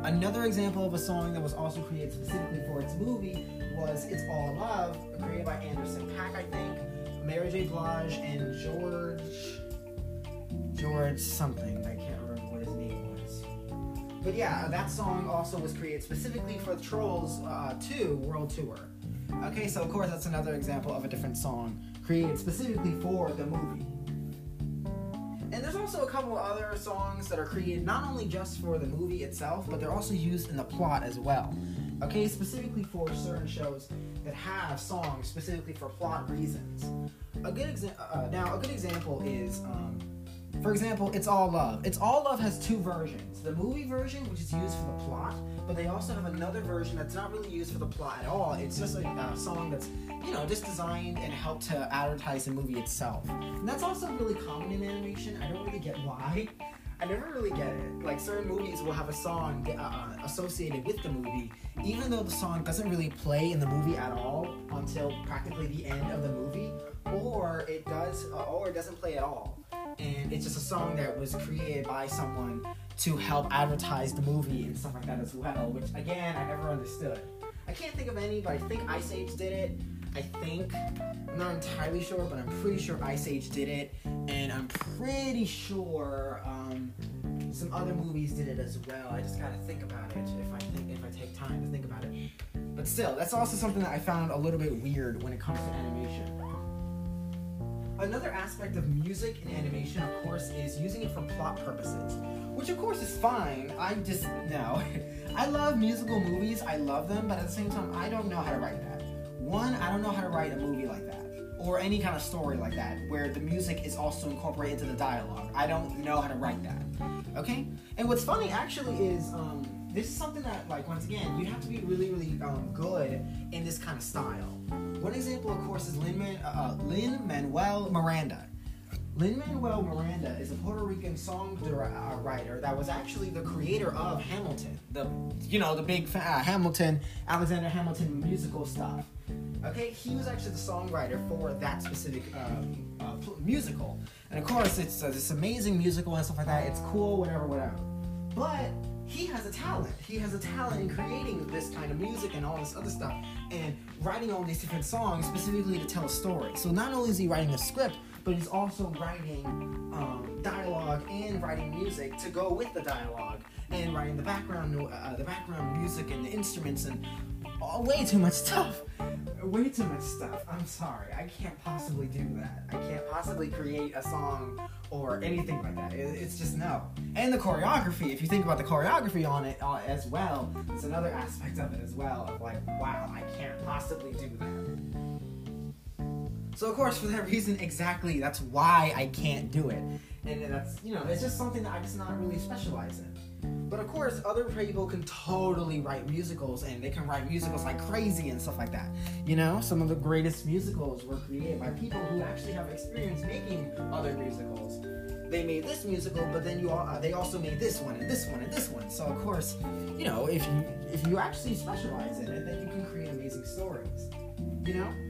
Another example of a song that was also created specifically for its movie was "It's All Love," created by Anderson Paak, I think, Mary J. Blige, and George George something. I But yeah, that song also was created specifically for the Trolls uh, 2 World Tour. Okay, so of course that's another example of a different song created specifically for the movie. And there's also a couple other songs that are created not only just for the movie itself, but they're also used in the plot as well. Okay, specifically for certain shows that have songs specifically for plot reasons. A good example. Uh, now, a good example is, um, for example, "It's All Love." "It's All Love" has two versions: the movie version, which is used for the plot, but they also have another version that's not really used for the plot at all. It's just a song that's, you know, just designed and helped to advertise the movie itself. And that's also really common in animation. I don't really get why. I never really get it. Like certain movies will have a song uh, associated with the movie, even though the song doesn't really play in the movie at all until practically the end of the movie, or it does, uh, or it doesn't play at all. And it's just a song that was created by someone to help advertise the movie and stuff like that as well, which again I never understood. I can't think of any, but I think Ice Age did it. I think I'm not entirely sure, but I'm pretty sure Ice Age did it, and I'm pretty sure um, some other movies did it as well. I just gotta think about it if I think if I take time to think about it. But still, that's also something that I found a little bit weird when it comes to animation. Another aspect of music and animation, of course, is using it for plot purposes, which of course is fine. I just no. I love musical movies. I love them, but at the same time, I don't know how to write that. One, I don't know how to write a movie like that. or any kind of story like that where the music is also incorporated into the dialogue. I don't know how to write that. Okay? And what's funny actually is um, this is something that, like, once again, you have to be really, really um, good in this kind of style. One example, of course, is Lin Manuel Miranda. Lin Manuel Miranda is a Puerto Rican songwriter that was actually the creator of Hamilton, the you know the big uh, Hamilton Alexander Hamilton musical stuff. Okay, he was actually the songwriter for that specific uh, pl- musical, and of course it's uh, this amazing musical and stuff like that. It's cool, whatever, whatever. But he has a talent. He has a talent in creating this kind of music and all this other stuff, and writing all these different songs specifically to tell a story. So not only is he writing a script, but he's also writing um, dialogue and writing music to go with the dialogue, and writing the background, uh, the background music and the instruments and oh, way too much stuff. Way too much stuff. I'm sorry. I can't possibly do that. I can't possibly create a song or anything like that. It- it's just no. And the choreography, if you think about the choreography on it uh, as well, it's another aspect of it as well. Of like, wow, I can't possibly do that. So of course, for that reason, exactly, that's why I can't do it. And that's, you know, it's just something that I just not really specialize in. But of course, other people can totally write musicals and they can write musicals like crazy and stuff like that. You know, some of the greatest musicals were created by people who actually have experience making other musicals. They made this musical, but then you all, uh, they also made this one and this one and this one. So of course, you know, if you if you actually specialize in it, then you can create amazing stories. You know?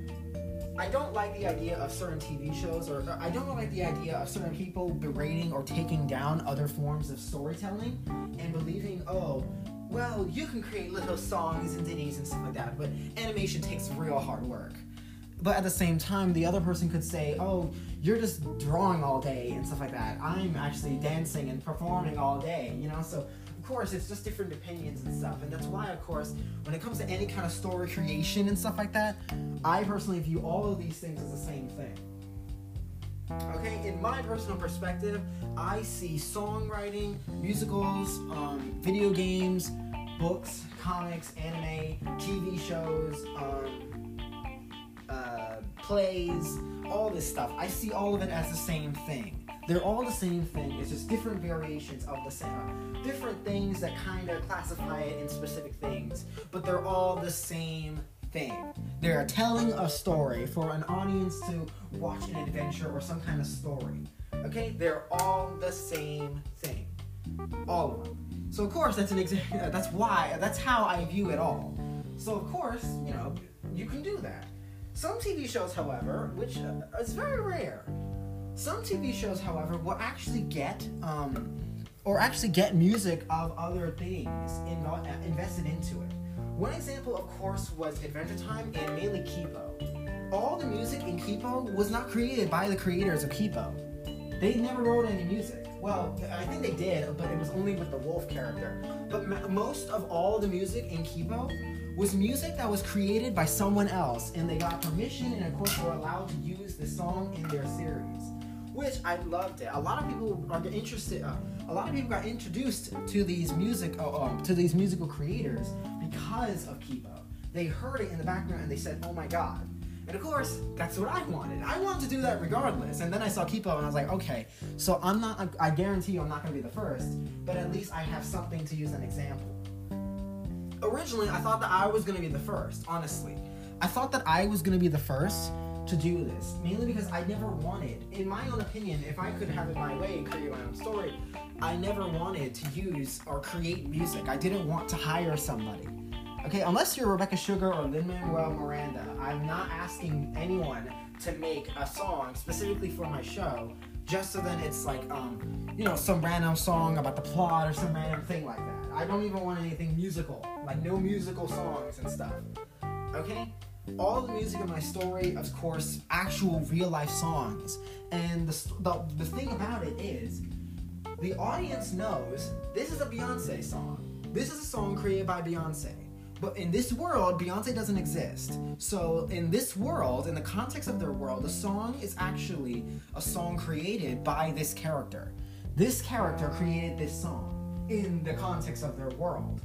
I don't like the idea of certain TV shows, or I don't like the idea of certain people berating or taking down other forms of storytelling and believing, oh, well, you can create little songs and ditties and stuff like that, but animation takes real hard work. But at the same time, the other person could say, oh, you're just drawing all day and stuff like that. I'm actually dancing and performing all day, you know? So, course, it's just different opinions and stuff. And that's why, of course, when it comes to any kind of story creation and stuff like that, I personally view all of these things as the same thing. Okay, in my personal perspective, I see songwriting, musicals, um, video games, books, comics, anime, TV shows, um, uh, plays, all this stuff. I see all of it as the same thing. They're all the same thing. It's just different variations of the same, different things that kind of classify it in specific things, but they're all the same thing. They're telling a story for an audience to watch an adventure or some kind of story. Okay, they're all the same thing, all of them. So of course that's an example. That's why. That's how I view it all. So of course, you know, you can do that. Some TV shows, however, which uh, is very rare, some TV shows, however, will actually get um, or actually get music of other things uh, invested into it. One example, of course, was Adventure Time and mainly Kipo. All the music in Kipo was not created by the creators of Kipo. They never wrote any music. Well, I think they did, but it was only with the wolf character. But most of all the music in Kipo was music that was created by someone else, and they got permission and, of course, were allowed to use the song in their series which I loved it. A lot of people are interested. Uh, a lot of people got introduced to these music, uh, um, to these musical creators because of Kipo. They heard it in the background and they said, "Oh my god!" And of course, that's what I wanted. I wanted to do that regardless. And then I saw Kipo and I was like, "Okay, so I'm not. I guarantee you, I'm not going to be the first, but at least I have something to use an example." Originally, I thought that I was going to be the first. Honestly, I thought that I was going to be the first to do this, mainly because I never wanted, in my own opinion, if I could have it my way create my own story, I never wanted to use or create music. I didn't want to hire somebody. Okay, unless you're Rebecca Sugar or Lin Manuel Miranda, I'm not asking anyone to make a song specifically for my show, just so then it's like, um, you know, some random song about the plot or some random thing like that. I don't even want anything musical, like no musical songs and stuff. Okay? All the music in my story, of course, actual real life songs. And the, the, the thing about it is, the audience knows this is a Beyonce song. This is a song created by Beyonce. But in this world, Beyonce doesn't exist. So, in this world, in the context of their world, the song is actually a song created by this character. This character created this song in the context of their world.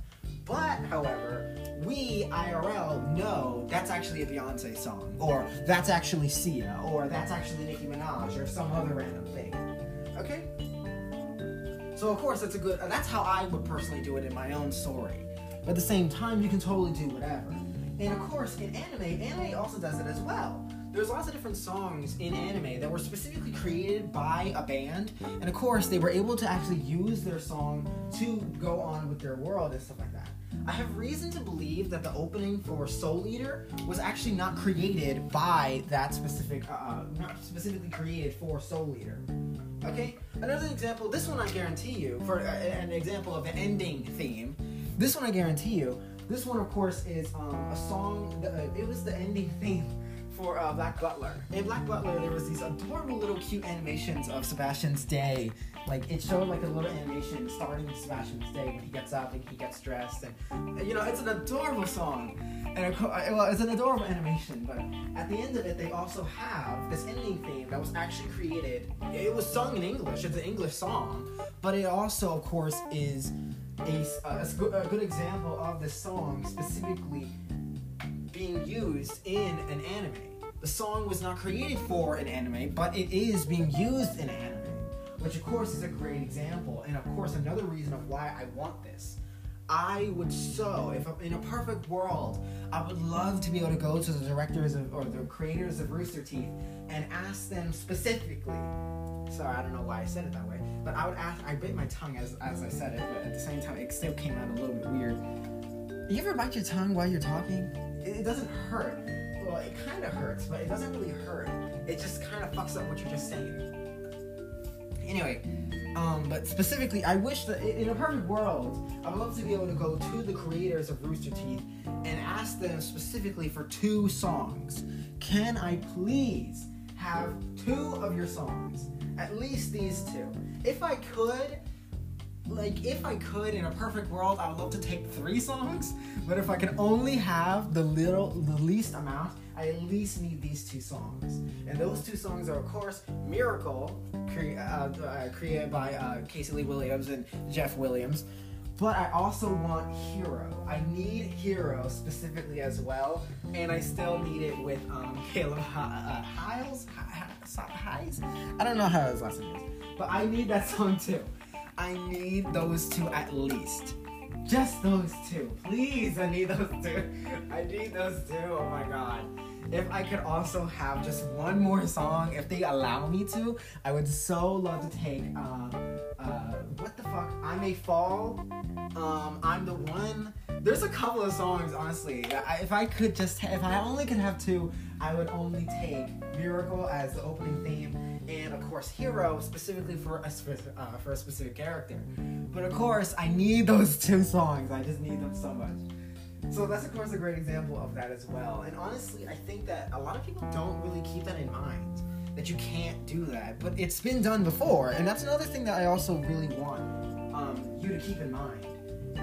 But, however, we IRL know that's actually a Beyonce song, or that's actually Sia, or that's actually Nicki Minaj, or some other random thing. Okay? So of course that's a good. That's how I would personally do it in my own story. But at the same time, you can totally do whatever. And of course, in anime, anime also does it as well. There's lots of different songs in anime that were specifically created by a band, and of course, they were able to actually use their song to go on with their world and stuff like that. I have reason to believe that the opening for Soul Eater was actually not created by that specific, uh, uh, not specifically created for Soul Eater. Okay, another example. This one I guarantee you for uh, an example of an ending theme. This one I guarantee you. This one, of course, is um, a song. That, uh, it was the ending theme for uh, Black Butler. In Black Butler, there was these adorable little cute animations of Sebastian's day. Like it showed like a little animation starting Sebastian's day when he gets up and he gets dressed, and you know it's an adorable song. And well, it's an adorable animation. But at the end of it, they also have this ending theme that was actually created. It was sung in English. It's an English song, but it also, of course, is a, a, a good example of this song specifically being used in an anime. The song was not created for an anime, but it is being used in anime, which of course is a great example, and of course another reason of why I want this. I would so, if I'm in a perfect world, I would love to be able to go to the directors of, or the creators of Rooster Teeth and ask them specifically. Sorry, I don't know why I said it that way, but I would ask. I bit my tongue as as I said it, but at the same time, it still came out a little bit weird. You ever bite your tongue while you're talking? It, it doesn't hurt. Well, it kind of hurts, but it doesn't really hurt. It just kind of fucks up what you're just saying. Anyway, um, but specifically, I wish that in a perfect world, I would love to be able to go to the creators of Rooster Teeth and ask them specifically for two songs. Can I please have two of your songs? At least these two. If I could, like if I could in a perfect world, I would love to take three songs. But if I can only have the little, the least amount, I at least need these two songs. And those two songs are, of course, "Miracle," cre- uh, uh, created by uh, Casey Lee Williams and Jeff Williams. But I also want Hero. I need Hero specifically as well, and I still need it with um, Caleb Hi- uh, Hyles. Hi- Hi- Highs? I don't know how his last name is, but I need that song too. I need those two at least. Just those two. Please, I need those two. I need those two. Oh my god. If I could also have just one more song, if they allow me to, I would so love to take uh, uh, what the fuck? I May Fall. Um, I'm the one. There's a couple of songs, honestly. I, if I could just, if I only could have two, I would only take Miracle as the opening theme, and of course Hero specifically for a spe- uh, for a specific character. But of course, I need those two songs. I just need them so much. So that's of course a great example of that as well. And honestly, I think that a lot of people don't really keep that in mind that you can't do that, but it's been done before, and that's another thing that I also really want um, you to keep in mind.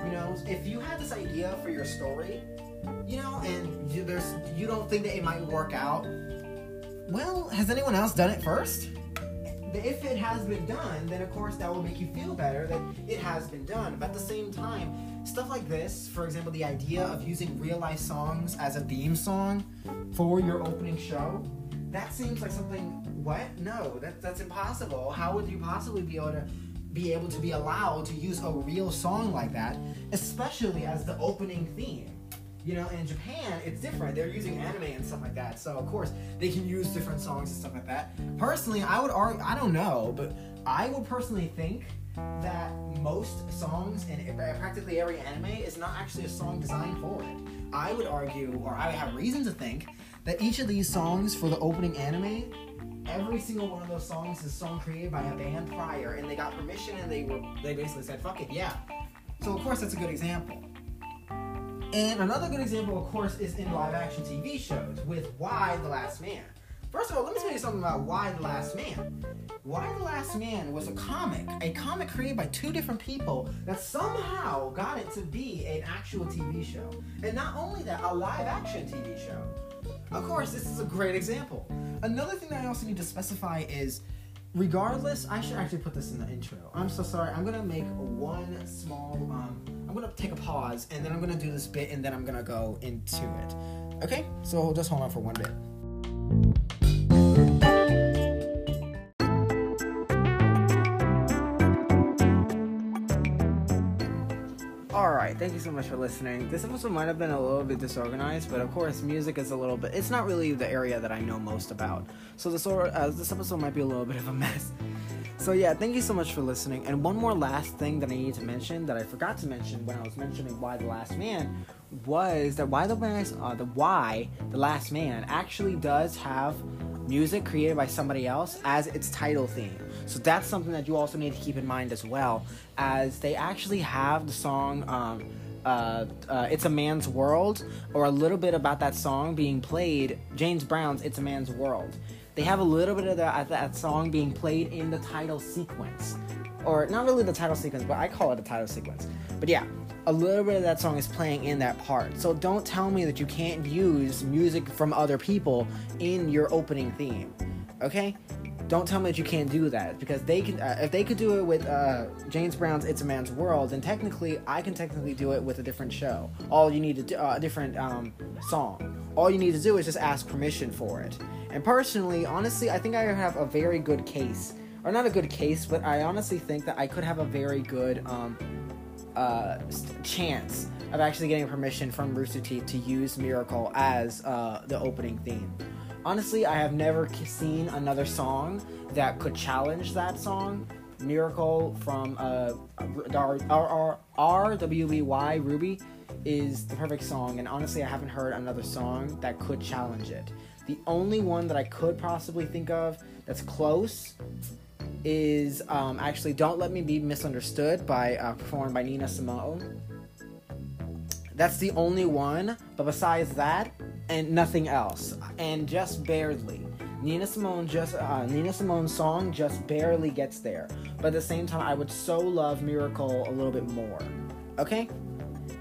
You know, if you had this idea for your story, you know, and you, there's you don't think that it might work out, well, has anyone else done it first? If it has been done, then of course that will make you feel better that it has been done. But at the same time, stuff like this, for example, the idea of using real life songs as a theme song for your opening show, that seems like something. What? No, that, that's impossible. How would you possibly be able to be able to be allowed to use a real song like that, especially as the opening theme? You know, in Japan, it's different. They're using anime and stuff like that. So, of course, they can use different songs and stuff like that. Personally, I would argue, I don't know, but I would personally think that most songs in practically every anime is not actually a song designed for it. I would argue, or I have reason to think, that each of these songs for the opening anime, every single one of those songs is song created by a band prior, and they got permission and they were they basically said, fuck it, yeah. So, of course, that's a good example. And another good example, of course, is in live action TV shows with Y The Last Man. First of all, let me tell you something about Y The Last Man. Y The Last Man was a comic, a comic created by two different people that somehow got it to be an actual TV show. And not only that, a live action TV show. Of course, this is a great example. Another thing that I also need to specify is regardless, I should actually put this in the intro. I'm so sorry. I'm gonna make one small. Um, I'm gonna take a pause, and then I'm gonna do this bit, and then I'm gonna go into it. Okay, so just hold on for one bit. You so much for listening. This episode might have been a little bit disorganized, but of course, music is a little bit. It's not really the area that I know most about. So this, uh, this episode might be a little bit of a mess. So yeah, thank you so much for listening. And one more last thing that I need to mention that I forgot to mention when I was mentioning Y The Last Man was that why the last uh, the Y The Last Man actually does have music created by somebody else as its title theme. So that's something that you also need to keep in mind as well, as they actually have the song. Um, uh, uh, It's a Man's World, or a little bit about that song being played, James Brown's It's a Man's World. They have a little bit of that, that song being played in the title sequence. Or, not really the title sequence, but I call it a title sequence. But yeah, a little bit of that song is playing in that part. So don't tell me that you can't use music from other people in your opening theme. Okay? Don't tell me that you can't do that because they can. Uh, if they could do it with uh, James Brown's "It's a Man's World," then technically I can technically do it with a different show. All you need to do uh, a different um, song. All you need to do is just ask permission for it. And personally, honestly, I think I have a very good case, or not a good case, but I honestly think that I could have a very good um, uh, chance of actually getting permission from Rooster Teeth to use Miracle as uh, the opening theme. Honestly, I have never seen another song that could challenge that song. Miracle from uh, RWBY Ruby is the perfect song, and honestly, I haven't heard another song that could challenge it. The only one that I could possibly think of that's close is um, actually "Don't Let Me Be Misunderstood" by uh, performed by Nina Simone. That's the only one, but besides that, and nothing else, and just barely. Nina Simone just uh, Nina Simone's song just barely gets there, but at the same time, I would so love "Miracle" a little bit more. Okay,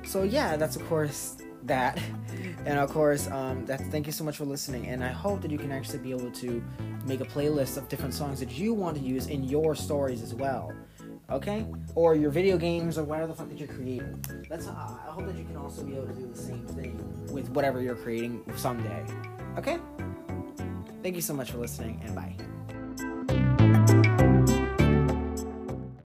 so yeah, that's of course that, and of course, um, that. Thank you so much for listening, and I hope that you can actually be able to make a playlist of different songs that you want to use in your stories as well. Okay, or your video games or whatever the fuck that you're creating. That's. Uh, I hope that you can also be able to do the same thing with whatever you're creating someday. Okay. Thank you so much for listening, and bye.